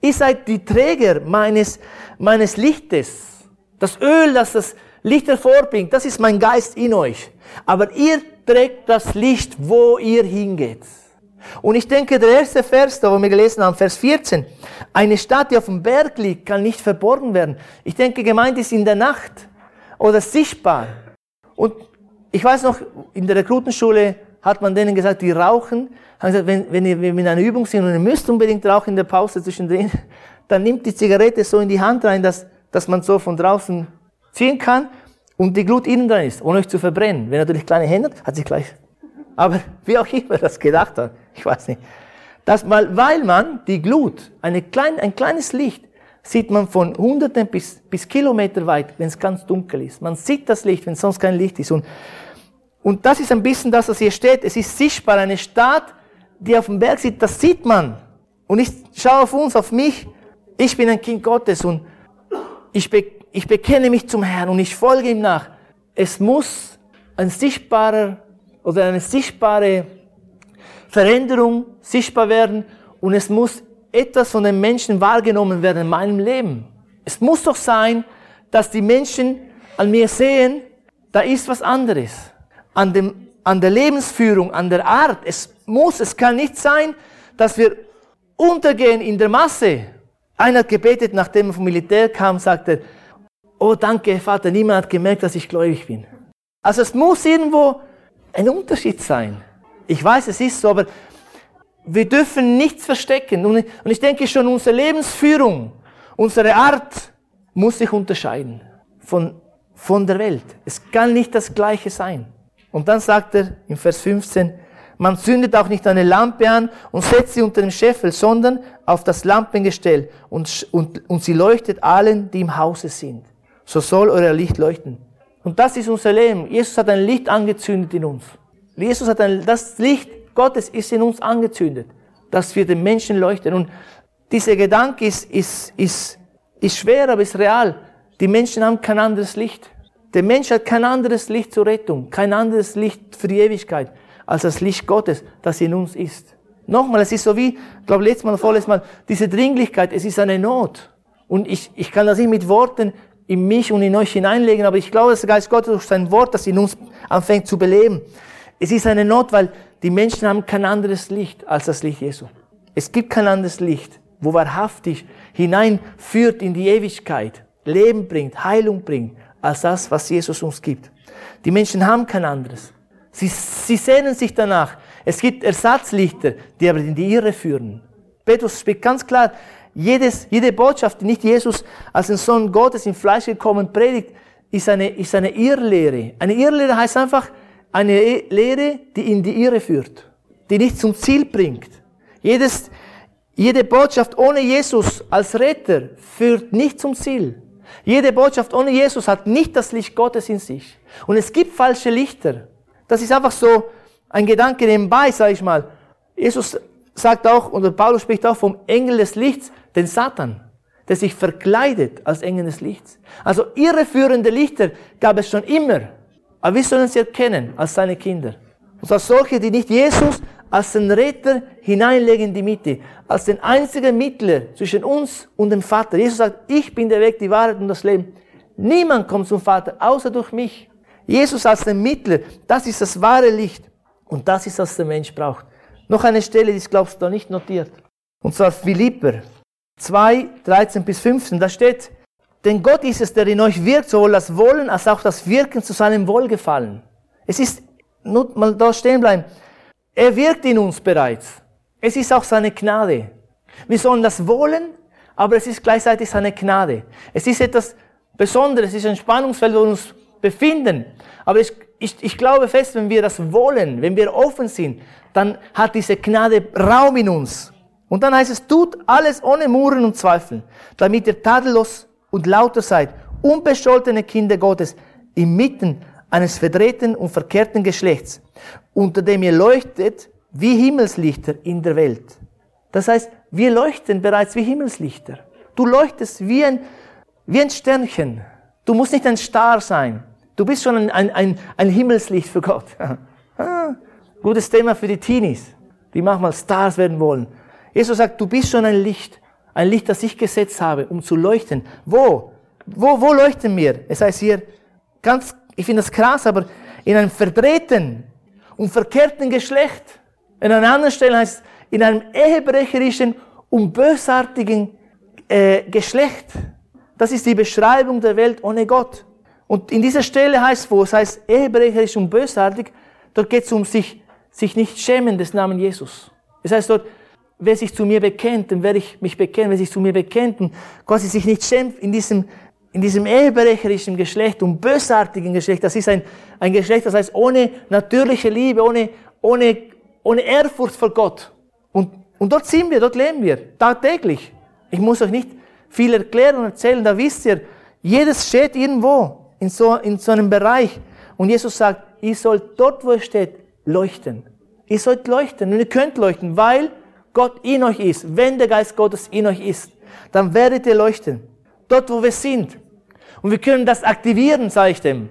[SPEAKER 2] Ihr seid die Träger meines, meines Lichtes. Das Öl, das das Licht hervorbringt, das ist mein Geist in euch. Aber ihr trägt das Licht, wo ihr hingeht. Und ich denke, der erste Vers, da wo wir gelesen haben, Vers 14, eine Stadt, die auf dem Berg liegt, kann nicht verborgen werden. Ich denke, gemeint ist in der Nacht oder sichtbar. Und ich weiß noch, in der Rekrutenschule hat man denen gesagt, die rauchen, haben gesagt, wenn, wenn ihr in einer Übung sind und ihr müsst unbedingt rauchen in der Pause zwischendrin, dann nimmt die Zigarette so in die Hand rein, dass, dass man so von draußen ziehen kann und die Glut innen drin ist, ohne euch zu verbrennen. Wenn natürlich kleine Hände hat, hat sich gleich. Aber wie auch immer das gedacht hat, ich weiß nicht. Das mal, weil man die Glut, eine klein, ein kleines Licht, sieht man von Hunderten bis, bis Kilometer weit, wenn es ganz dunkel ist. Man sieht das Licht, wenn sonst kein Licht ist. Und, und das ist ein bisschen das, was hier steht. Es ist sichtbar. Eine Stadt, die auf dem Berg sieht, das sieht man. Und ich schaue auf uns, auf mich. Ich bin ein Kind Gottes und ich be ich bekenne mich zum Herrn und ich folge ihm nach. Es muss ein sichtbarer oder eine sichtbare Veränderung sichtbar werden und es muss etwas von den Menschen wahrgenommen werden in meinem Leben. Es muss doch sein, dass die Menschen an mir sehen, da ist was anderes. An, dem, an der Lebensführung, an der Art. Es muss, es kann nicht sein, dass wir untergehen in der Masse. Einer hat gebetet, nachdem er vom Militär kam, sagte, oh danke Vater, niemand hat gemerkt, dass ich gläubig bin. Also es muss irgendwo ein Unterschied sein. Ich weiß, es ist so, aber wir dürfen nichts verstecken. Und ich denke schon, unsere Lebensführung, unsere Art muss sich unterscheiden von, von der Welt. Es kann nicht das Gleiche sein. Und dann sagt er im Vers 15, man zündet auch nicht eine Lampe an und setzt sie unter dem Scheffel, sondern auf das Lampengestell und, und, und sie leuchtet allen, die im Hause sind so soll euer Licht leuchten. Und das ist unser Leben. Jesus hat ein Licht angezündet in uns. Jesus hat ein, das Licht Gottes ist in uns angezündet, dass wir den Menschen leuchten. Und dieser Gedanke ist, ist, ist, ist schwer, aber ist real. Die Menschen haben kein anderes Licht. Der Mensch hat kein anderes Licht zur Rettung, kein anderes Licht für die Ewigkeit, als das Licht Gottes, das in uns ist. Nochmal, es ist so wie, ich glaube, letztes Mal, vorletztes Mal, diese Dringlichkeit, es ist eine Not. Und ich, ich kann das nicht mit Worten in mich und in euch hineinlegen, aber ich glaube, dass der Geist Gottes durch sein Wort, das in uns anfängt zu beleben. Es ist eine Not, weil die Menschen haben kein anderes Licht als das Licht Jesu. Es gibt kein anderes Licht, wo wahrhaftig hineinführt in die Ewigkeit, Leben bringt, Heilung bringt, als das, was Jesus uns gibt. Die Menschen haben kein anderes. Sie, sie sehnen sich danach. Es gibt Ersatzlichter, die aber in die Irre führen. Petrus spricht ganz klar, jedes, jede Botschaft, die nicht Jesus als den Sohn Gottes im Fleisch gekommen predigt, ist eine, ist eine Irrlehre. Eine Irrlehre heißt einfach eine Lehre, die in die Irre führt, die nicht zum Ziel bringt. Jedes, jede Botschaft ohne Jesus als Retter führt nicht zum Ziel. Jede Botschaft ohne Jesus hat nicht das Licht Gottes in sich. Und es gibt falsche Lichter. Das ist einfach so ein Gedanke nebenbei, sage ich mal. Jesus sagt auch, oder Paulus spricht auch vom Engel des Lichts den Satan, der sich verkleidet als Engel des Lichts. Also irreführende Lichter gab es schon immer. Aber wir sollen sie erkennen als seine Kinder. Und zwar solche, die nicht Jesus als den Retter hineinlegen in die Mitte, als den einzigen Mittler zwischen uns und dem Vater. Jesus sagt, ich bin der Weg, die Wahrheit und das Leben. Niemand kommt zum Vater, außer durch mich. Jesus als den Mittler, das ist das wahre Licht. Und das ist, was der Mensch braucht. Noch eine Stelle, die ist, glaubst du, nicht notiert. Und zwar Philipper 2, 13 bis 15, da steht, denn Gott ist es, der in euch wirkt, sowohl das Wollen als auch das Wirken zu seinem Wohlgefallen. Es ist, nur mal da stehen bleiben, Er wirkt in uns bereits. Es ist auch seine Gnade. Wir sollen das wollen, aber es ist gleichzeitig seine Gnade. Es ist etwas Besonderes, es ist ein Spannungsfeld, wo wir uns befinden. Aber ich, ich, ich glaube fest, wenn wir das wollen, wenn wir offen sind, dann hat diese Gnade Raum in uns. Und dann heißt es, tut alles ohne Muren und Zweifeln, damit ihr tadellos und lauter seid, unbescholtene Kinder Gottes, inmitten eines verdrehten und verkehrten Geschlechts, unter dem ihr leuchtet wie Himmelslichter in der Welt. Das heißt, wir leuchten bereits wie Himmelslichter. Du leuchtest wie ein, wie ein Sternchen. Du musst nicht ein Star sein. Du bist schon ein, ein, ein, ein Himmelslicht für Gott. Ah, gutes Thema für die Teenies, die manchmal Stars werden wollen. Jesus sagt, du bist schon ein Licht. Ein Licht, das ich gesetzt habe, um zu leuchten. Wo? Wo, wo leuchten wir? Es heißt hier, ganz, ich finde das krass, aber in einem verdrehten und verkehrten Geschlecht. In einer anderen Stelle heißt es, in einem ehebrecherischen und bösartigen äh, Geschlecht. Das ist die Beschreibung der Welt ohne Gott. Und in dieser Stelle heißt es, wo es heißt ehebrecherisch und bösartig, dort geht es um sich, sich nicht schämen des Namen Jesus. Es heißt dort, wer sich zu mir bekennt, dann werde ich mich bekennen, wer sich zu mir bekennt und quasi sich nicht schämt in diesem, in diesem ehebrecherischen Geschlecht und bösartigen Geschlecht. Das ist ein, ein Geschlecht, das heißt ohne natürliche Liebe, ohne, ohne, ohne Ehrfurcht vor Gott. Und, und dort sind wir, dort leben wir, tagtäglich. Ich muss euch nicht viel erklären und erzählen, da wisst ihr, jedes steht irgendwo in so, in so einem Bereich. Und Jesus sagt, ihr sollt dort, wo ihr steht, leuchten. Ihr sollt leuchten und ihr könnt leuchten, weil Gott in euch ist. Wenn der Geist Gottes in euch ist, dann werdet ihr leuchten. Dort, wo wir sind. Und wir können das aktivieren, sage ich dem.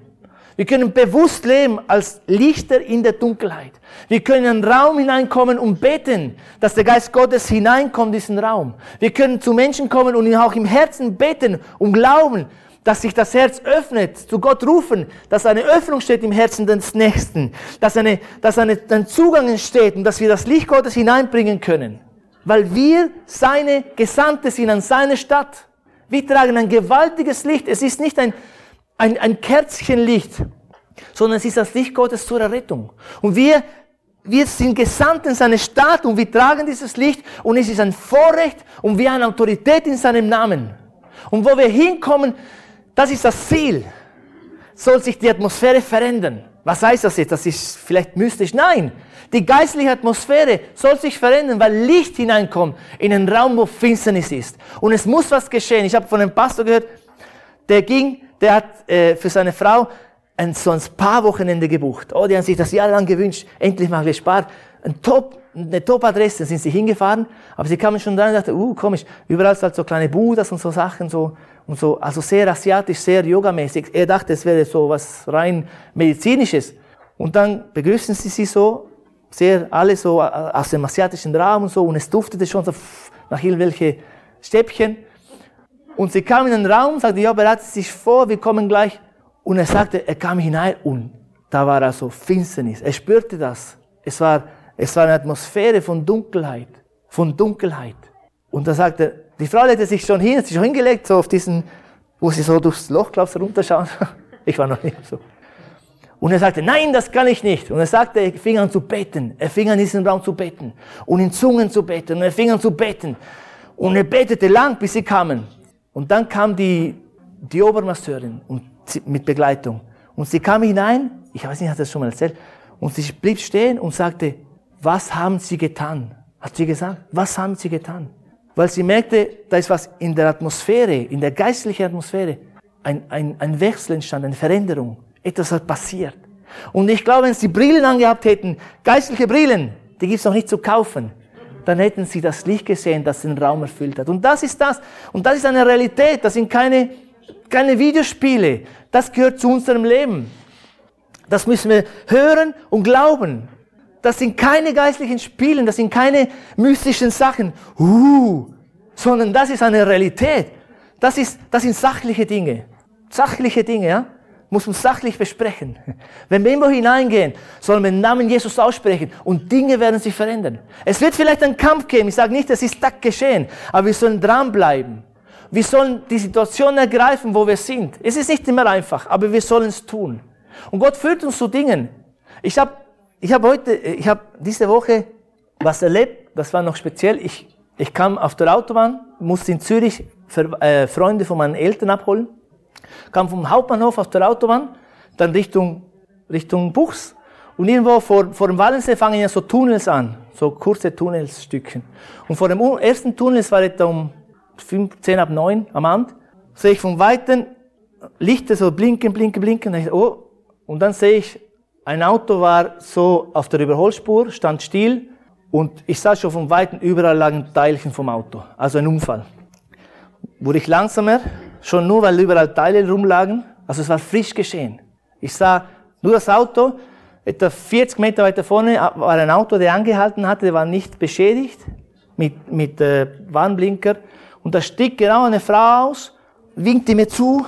[SPEAKER 2] Wir können bewusst leben als Lichter in der Dunkelheit. Wir können in den Raum hineinkommen und beten, dass der Geist Gottes hineinkommt in diesen Raum. Wir können zu Menschen kommen und auch im Herzen beten und glauben, dass sich das Herz öffnet, zu Gott rufen, dass eine Öffnung steht im Herzen des Nächsten, dass, eine, dass eine, ein Zugang entsteht und dass wir das Licht Gottes hineinbringen können. Weil wir seine Gesandte sind an seine Stadt. Wir tragen ein gewaltiges Licht. Es ist nicht ein, ein, ein Kerzchenlicht, sondern es ist das Licht Gottes zur Errettung. Und wir, wir sind gesandt in seine Stadt und wir tragen dieses Licht und es ist ein Vorrecht und wir haben Autorität in seinem Namen. Und wo wir hinkommen, das ist das Ziel. Soll sich die Atmosphäre verändern? Was heißt das jetzt? Das ist vielleicht mystisch. Nein, die geistliche Atmosphäre soll sich verändern, weil Licht hineinkommt in einen Raum, wo Finsternis ist. Und es muss was geschehen. Ich habe von einem Pastor gehört, der ging, der hat äh, für seine Frau ein, so ein Spa-Wochenende gebucht. Oh, die haben sich das jahrelang gewünscht. Endlich mal gespart. Ein Top, eine Top-Adresse sind sie hingefahren, aber sie kamen schon dran und dachten, uh, komisch, überall sind halt so kleine Budas und so Sachen, so, und so, also sehr asiatisch, sehr yogamäßig. Er dachte, es wäre so was rein medizinisches. Und dann begrüßen sie sie so, sehr, alle so aus dem asiatischen Raum und so, und es duftete schon so nach irgendwelche Stäbchen. Und sie kam in den Raum, sagte, ja, bereitet sich vor, wir kommen gleich. Und er sagte, er kam hinein und da war also Finsternis. Er spürte das. Es war, es war eine Atmosphäre von Dunkelheit, von Dunkelheit. Und da sagte er, die Frau legte sich schon hin, hat sich schon hingelegt, so auf diesen, wo sie so durchs Loch, glaubst du, runterschauen. Ich war noch nicht so. Und er sagte, nein, das kann ich nicht. Und er sagte, er fing an zu beten. Er fing an, in diesem Raum zu beten. Und in Zungen zu beten. Und er fing an zu beten. Und er betete lang, bis sie kamen. Und dann kam die, die Obermasseurin und mit Begleitung. Und sie kam hinein, ich weiß nicht, hat er das schon mal erzählt, und sie blieb stehen und sagte, was haben Sie getan? Hat sie gesagt, was haben Sie getan? Weil sie merkte, da ist was in der Atmosphäre, in der geistlichen Atmosphäre, ein, ein, ein Wechsel entstanden, eine Veränderung. Etwas hat passiert. Und ich glaube, wenn sie Brillen angehabt hätten, geistliche Brillen, die gibt's noch nicht zu kaufen, dann hätten sie das Licht gesehen, das den Raum erfüllt hat. Und das ist das. Und das ist eine Realität. Das sind keine, keine Videospiele. Das gehört zu unserem Leben. Das müssen wir hören und glauben. Das sind keine geistlichen Spiele, das sind keine mystischen Sachen, uh, sondern das ist eine Realität. Das, ist, das sind sachliche Dinge. Sachliche Dinge, ja? Muss man sachlich besprechen. Wenn wir irgendwo hineingehen, sollen wir den Namen Jesus aussprechen und Dinge werden sich verändern. Es wird vielleicht einen Kampf geben. Ich sage nicht, es ist tak geschehen, aber wir sollen dranbleiben. Wir sollen die Situation ergreifen, wo wir sind. Es ist nicht immer einfach, aber wir sollen es tun. Und Gott führt uns zu Dingen. Ich habe ich habe heute, ich habe diese Woche was erlebt, das war noch speziell. Ich, ich kam auf der Autobahn, musste in Zürich für, äh, Freunde von meinen Eltern abholen, kam vom Hauptbahnhof auf der Autobahn, dann Richtung, Richtung Buchs und irgendwo vor, vor dem Wallensee fangen ja so Tunnels an, so kurze Tunnelsstückchen. Und vor dem ersten Tunnel, es war etwa um 10 ab 9 am Abend, sehe ich von Weitem Lichter so blinken, blinken, blinken. Oh. und dann sehe ich, ein Auto war so auf der Überholspur, stand still und ich sah schon von Weitem, überall lagen Teilchen vom Auto. Also ein Unfall. Wurde ich langsamer, schon nur, weil überall Teile rumlagen. Also es war frisch geschehen. Ich sah nur das Auto, etwa 40 Meter weiter vorne war ein Auto, der angehalten hatte, der war nicht beschädigt, mit, mit äh, Warnblinker. Und da stieg genau eine Frau aus, winkte mir zu,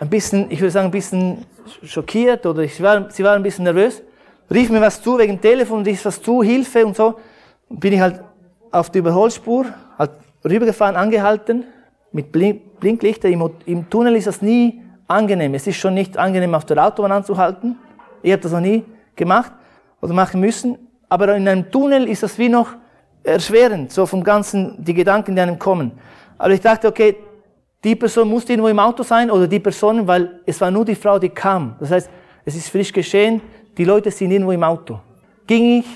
[SPEAKER 2] ein bisschen, ich würde sagen, ein bisschen schockiert oder ich war, sie war ein bisschen nervös, rief mir was zu wegen Telefon, rief was zu, Hilfe und so. Bin ich halt auf die Überholspur, halt rübergefahren, angehalten, mit Blink Blinklichter. Im, Im Tunnel ist das nie angenehm. Es ist schon nicht angenehm, auf der Autobahn anzuhalten. Ich habe das noch nie gemacht oder machen müssen. Aber in einem Tunnel ist das wie noch erschwerend, so vom Ganzen, die Gedanken, die einem kommen. Aber ich dachte, okay, die Person musste irgendwo im Auto sein oder die Personen, weil es war nur die Frau, die kam. Das heißt, es ist frisch geschehen, die Leute sind irgendwo im Auto. Ging ich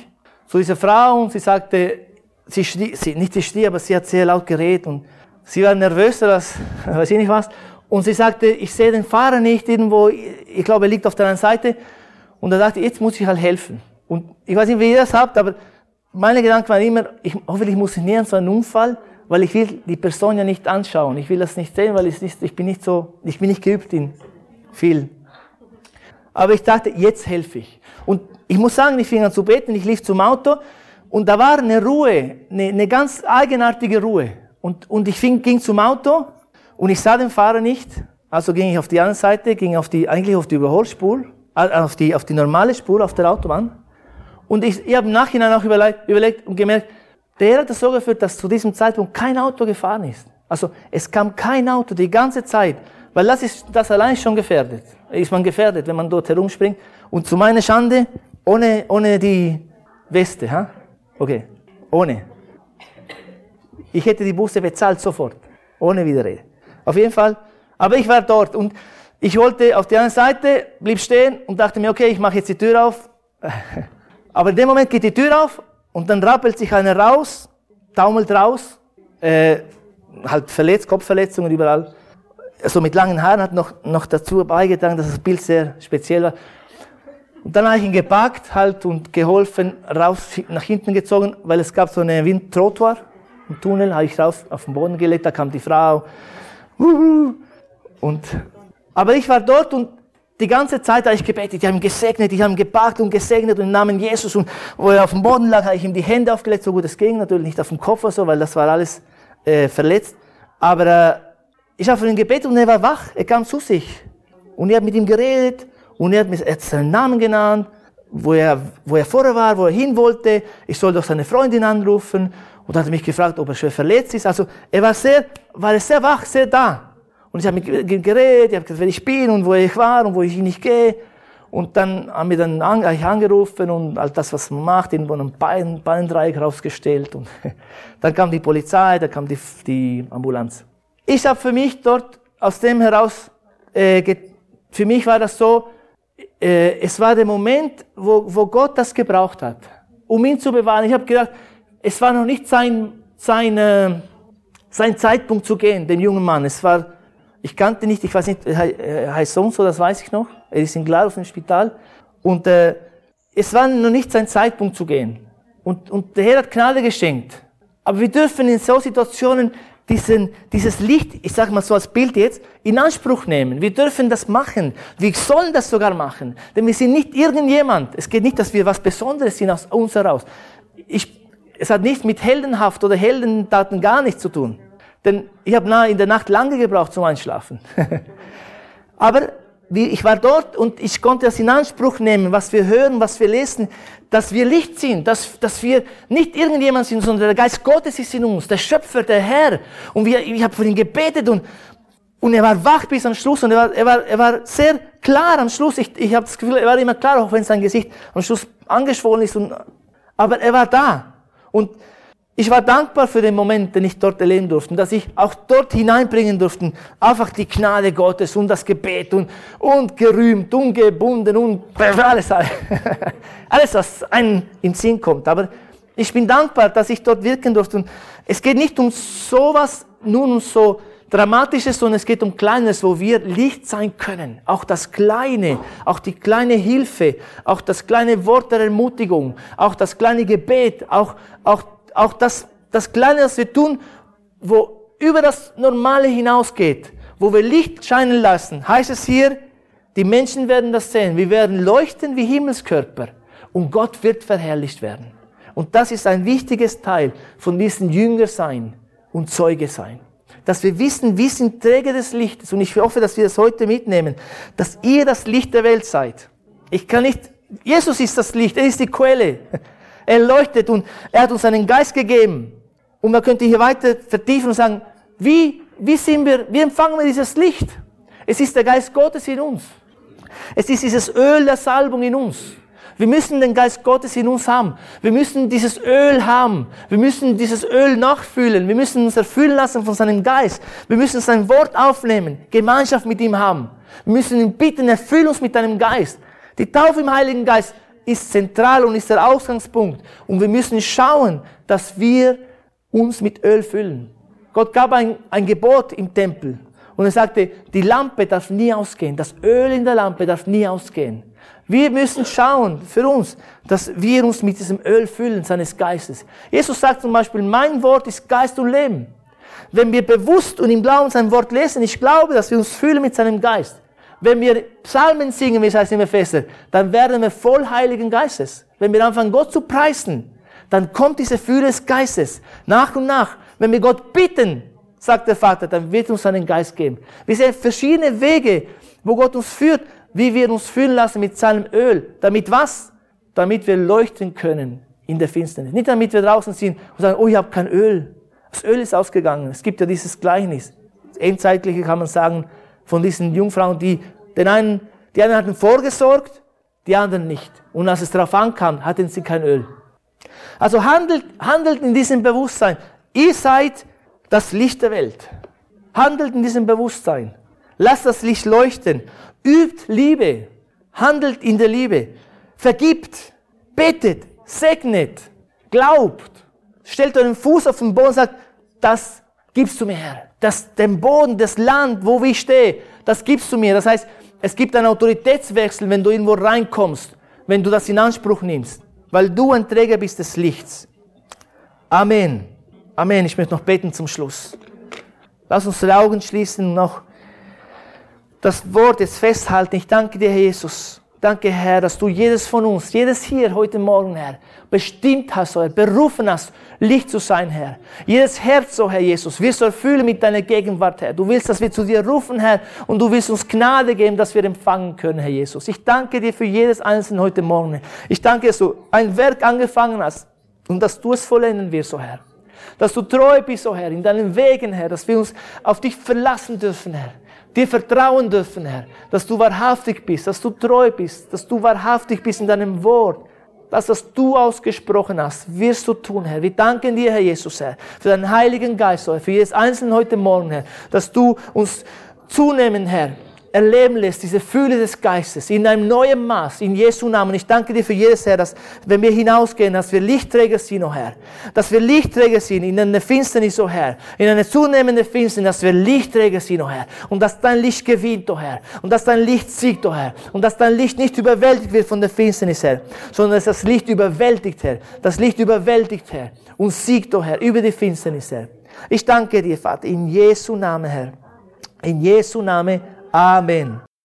[SPEAKER 2] zu dieser Frau und sie sagte, sie schrie, sie, nicht sie schrie, aber sie hat sehr laut geredet und sie war nervöser als, weiß ich nicht was. Und sie sagte, ich sehe den Fahrer nicht irgendwo, ich glaube, er liegt auf der anderen Seite. Und da dachte ich, jetzt muss ich halt helfen. Und ich weiß nicht, wie ihr das habt, aber meine Gedanken waren immer, ich, hoffentlich muss ich nie an so einen Unfall, weil ich will die Person ja nicht anschauen. Ich will das nicht sehen, weil ich, nicht, ich bin nicht so, ich bin nicht geübt in viel. Aber ich dachte, jetzt helfe ich. Und ich muss sagen, ich fing an zu beten, ich lief zum Auto und da war eine Ruhe, eine, eine ganz eigenartige Ruhe. Und, und ich fing, ging zum Auto und ich sah den Fahrer nicht. Also ging ich auf die andere Seite, ging auf die, eigentlich auf die Überholspur, äh, auf die, auf die normale Spur auf der Autobahn. Und ich, ich habe im Nachhinein auch überlegt, überlegt und gemerkt, der hat das so geführt, dass zu diesem Zeitpunkt kein Auto gefahren ist. Also es kam kein Auto die ganze Zeit, weil das ist das allein schon gefährdet. Ist man gefährdet, wenn man dort herumspringt. Und zu meiner Schande, ohne, ohne die Weste, ha? Okay, ohne. Ich hätte die Busse bezahlt sofort, ohne Widerrede. Auf jeden Fall. Aber ich war dort und ich wollte auf die andere Seite, blieb stehen und dachte mir, okay, ich mache jetzt die Tür auf. Aber in dem Moment geht die Tür auf und dann rappelt sich einer raus, taumelt raus, äh, halt verletzt, Kopfverletzungen überall. So mit langen Haaren hat noch, noch dazu beigetragen, dass das Bild sehr speziell war. Und dann habe ich ihn gepackt halt und geholfen, raus nach hinten gezogen, weil es gab so eine Windtrottoir, ein Tunnel, habe ich raus auf den Boden gelegt, da kam die Frau. Und, aber ich war dort und die ganze Zeit habe ich gebetet, ich habe ihn gesegnet, ich habe ihn gepackt und gesegnet und im Namen Jesus. Und wo er auf dem Boden lag, habe ich ihm die Hände aufgelegt, so gut es ging, natürlich nicht auf dem Kopf oder so, weil das war alles äh, verletzt. Aber äh, ich habe für ihn gebetet und er war wach, er kam zu sich. Und ich habe mit ihm geredet und er hat, mir, seinen Namen genannt, wo er, wo er vorher war, wo er hin wollte. Ich soll doch seine Freundin anrufen. Und hat mich gefragt, ob er schwer verletzt ist. Also er war sehr, war sehr wach, sehr da. Und ich habe mit geredet, ich habe gesagt, wer ich bin und wo ich war und wo ich nicht gehe. Und dann haben wir dann an, ich angerufen und all das, was man macht, irgendwo einen Bein, Beinendreieck rausgestellt. Und dann kam die Polizei, dann kam die, die Ambulanz. Ich habe für mich dort aus dem heraus, äh, für mich war das so, äh, es war der Moment, wo, wo Gott das gebraucht hat, um ihn zu bewahren. Ich habe gedacht, es war noch nicht sein, sein, äh, sein Zeitpunkt zu gehen, dem jungen Mann. Es war ich kannte nicht, ich weiß nicht, er heißt so und so, das weiß ich noch. Er ist in Glarus im Spital. Und äh, es war noch nicht sein Zeitpunkt zu gehen. Und, und der Herr hat Gnade geschenkt. Aber wir dürfen in so Situationen diesen, dieses Licht, ich sage mal so als Bild jetzt, in Anspruch nehmen. Wir dürfen das machen. Wir sollen das sogar machen. Denn wir sind nicht irgendjemand. Es geht nicht, dass wir was Besonderes sind aus uns heraus. Ich, es hat nichts mit Heldenhaft oder Heldentaten gar nichts zu tun. Denn ich habe in der Nacht lange gebraucht zum Einschlafen. Aber ich war dort und ich konnte das in Anspruch nehmen, was wir hören, was wir lesen, dass wir Licht sind, dass, dass wir nicht irgendjemand sind, sondern der Geist Gottes ist in uns, der Schöpfer, der Herr. Und wir, ich habe für ihn gebetet und Und er war wach bis am Schluss und er war, er war, er war sehr klar am Schluss. Ich, ich habe das Gefühl, er war immer klar, auch wenn sein Gesicht am Schluss angeschwollen ist. Und, aber er war da. Und ich war dankbar für den Moment, den ich dort erleben durfte, dass ich auch dort hineinbringen durfte, einfach die Gnade Gottes und das Gebet und, und gerühmt und gebunden und alles, alles, was einem in Sinn kommt. Aber ich bin dankbar, dass ich dort wirken durfte. Und es geht nicht um sowas, nun um so Dramatisches, sondern es geht um Kleines, wo wir Licht sein können. Auch das Kleine, auch die kleine Hilfe, auch das kleine Wort der Ermutigung, auch das kleine Gebet, auch, auch, auch das, das Kleine, das wir tun, wo über das Normale hinausgeht, wo wir Licht scheinen lassen, heißt es hier, die Menschen werden das sehen. Wir werden leuchten wie Himmelskörper und Gott wird verherrlicht werden. Und das ist ein wichtiges Teil von diesem Jünger sein und Zeuge sein dass wir wissen, wir sind Träger des Lichtes. Und ich hoffe, dass wir das heute mitnehmen, dass ihr das Licht der Welt seid. Ich kann nicht, Jesus ist das Licht, er ist die Quelle. Er leuchtet und er hat uns einen Geist gegeben. Und man könnte hier weiter vertiefen und sagen, wie, wie sind wir, wie empfangen wir dieses Licht? Es ist der Geist Gottes in uns. Es ist dieses Öl der Salbung in uns. Wir müssen den Geist Gottes in uns haben. Wir müssen dieses Öl haben. Wir müssen dieses Öl nachfühlen. Wir müssen uns erfüllen lassen von seinem Geist. Wir müssen sein Wort aufnehmen, Gemeinschaft mit ihm haben. Wir müssen ihn bitten, erfüll uns mit deinem Geist. Die Taufe im Heiligen Geist ist zentral und ist der Ausgangspunkt. Und wir müssen schauen, dass wir uns mit Öl füllen. Gott gab ein, ein Gebot im Tempel. Und er sagte, die Lampe darf nie ausgehen. Das Öl in der Lampe darf nie ausgehen. Wir müssen schauen für uns, dass wir uns mit diesem Öl füllen, seines Geistes. Jesus sagt zum Beispiel, mein Wort ist Geist und Leben. Wenn wir bewusst und im Glauben sein Wort lesen, ich glaube, dass wir uns fühlen mit seinem Geist. Wenn wir Psalmen singen, wie es heißt in Epheser, dann werden wir voll Heiligen Geistes. Wenn wir anfangen, Gott zu preisen, dann kommt diese Fühle des Geistes nach und nach. Wenn wir Gott bitten, sagt der Vater, dann wird uns seinen Geist geben. Wir sehen verschiedene Wege, wo Gott uns führt, wie wir uns füllen lassen mit seinem Öl. Damit was? Damit wir leuchten können in der Finsternis. Nicht damit wir draußen sind und sagen, oh, ich habe kein Öl. Das Öl ist ausgegangen. Es gibt ja dieses Gleichnis. Endzeitliche kann man sagen, von diesen Jungfrauen, die den einen, die einen hatten vorgesorgt, die anderen nicht. Und als es darauf ankam, hatten sie kein Öl. Also handelt, handelt in diesem Bewusstsein. Ihr seid das Licht der Welt. Handelt in diesem Bewusstsein. Lasst das Licht leuchten. Übt Liebe, handelt in der Liebe, vergibt, betet, segnet, glaubt, stellt euren Fuß auf den Boden und sagt, das gibst du mir her. Das, den Boden, das Land, wo ich stehe, das gibst du mir. Das heißt, es gibt einen Autoritätswechsel, wenn du irgendwo reinkommst, wenn du das in Anspruch nimmst, weil du ein Träger bist des Lichts. Amen. Amen. Ich möchte noch beten zum Schluss. Lass uns die Augen schließen und noch das Wort jetzt festhalten. Ich danke dir, Herr Jesus. Danke, Herr, dass du jedes von uns, jedes hier heute Morgen, Herr, bestimmt hast, Herr, berufen hast, Licht zu sein, Herr. Jedes Herz, so Herr Jesus, wirst du erfüllen mit deiner Gegenwart, Herr. Du willst, dass wir zu dir rufen, Herr, und du willst uns Gnade geben, dass wir empfangen können, Herr Jesus. Ich danke dir für jedes Einzelne heute Morgen. Ich danke, dass du ein Werk angefangen hast und dass du es vollenden wirst, so Herr. Dass du treu bist, so Herr, in deinen Wegen, Herr, dass wir uns auf dich verlassen dürfen, Herr dir vertrauen dürfen, Herr, dass du wahrhaftig bist, dass du treu bist, dass du wahrhaftig bist in deinem Wort. Das, was du ausgesprochen hast, wirst du tun, Herr. Wir danken dir, Herr Jesus, Herr, für deinen Heiligen Geist, Herr, für jedes Einzelne heute Morgen, Herr, dass du uns zunehmen, Herr, erleben lässt, diese Fühle des Geistes in einem neuen Maß, in Jesu Namen. Ich danke dir für jedes Herr, dass wenn wir hinausgehen, dass wir Lichtträger sind, oh Herr. Dass wir Lichtträger sind in einer Finsternis, oh Herr. In einer zunehmenden Finsternis, dass wir Lichtträger sind, oh Herr. Und dass dein Licht gewinnt, oh Herr. Und dass dein Licht siegt, oh Herr. Und dass dein Licht nicht überwältigt wird von der Finsternis, Herr. Sondern dass das Licht überwältigt, Herr. Das Licht überwältigt, Herr. Und siegt, oh Herr, über die Finsternis, Herr. Ich danke dir, Vater, in Jesu Namen, Herr. In Jesu Namen. Amen.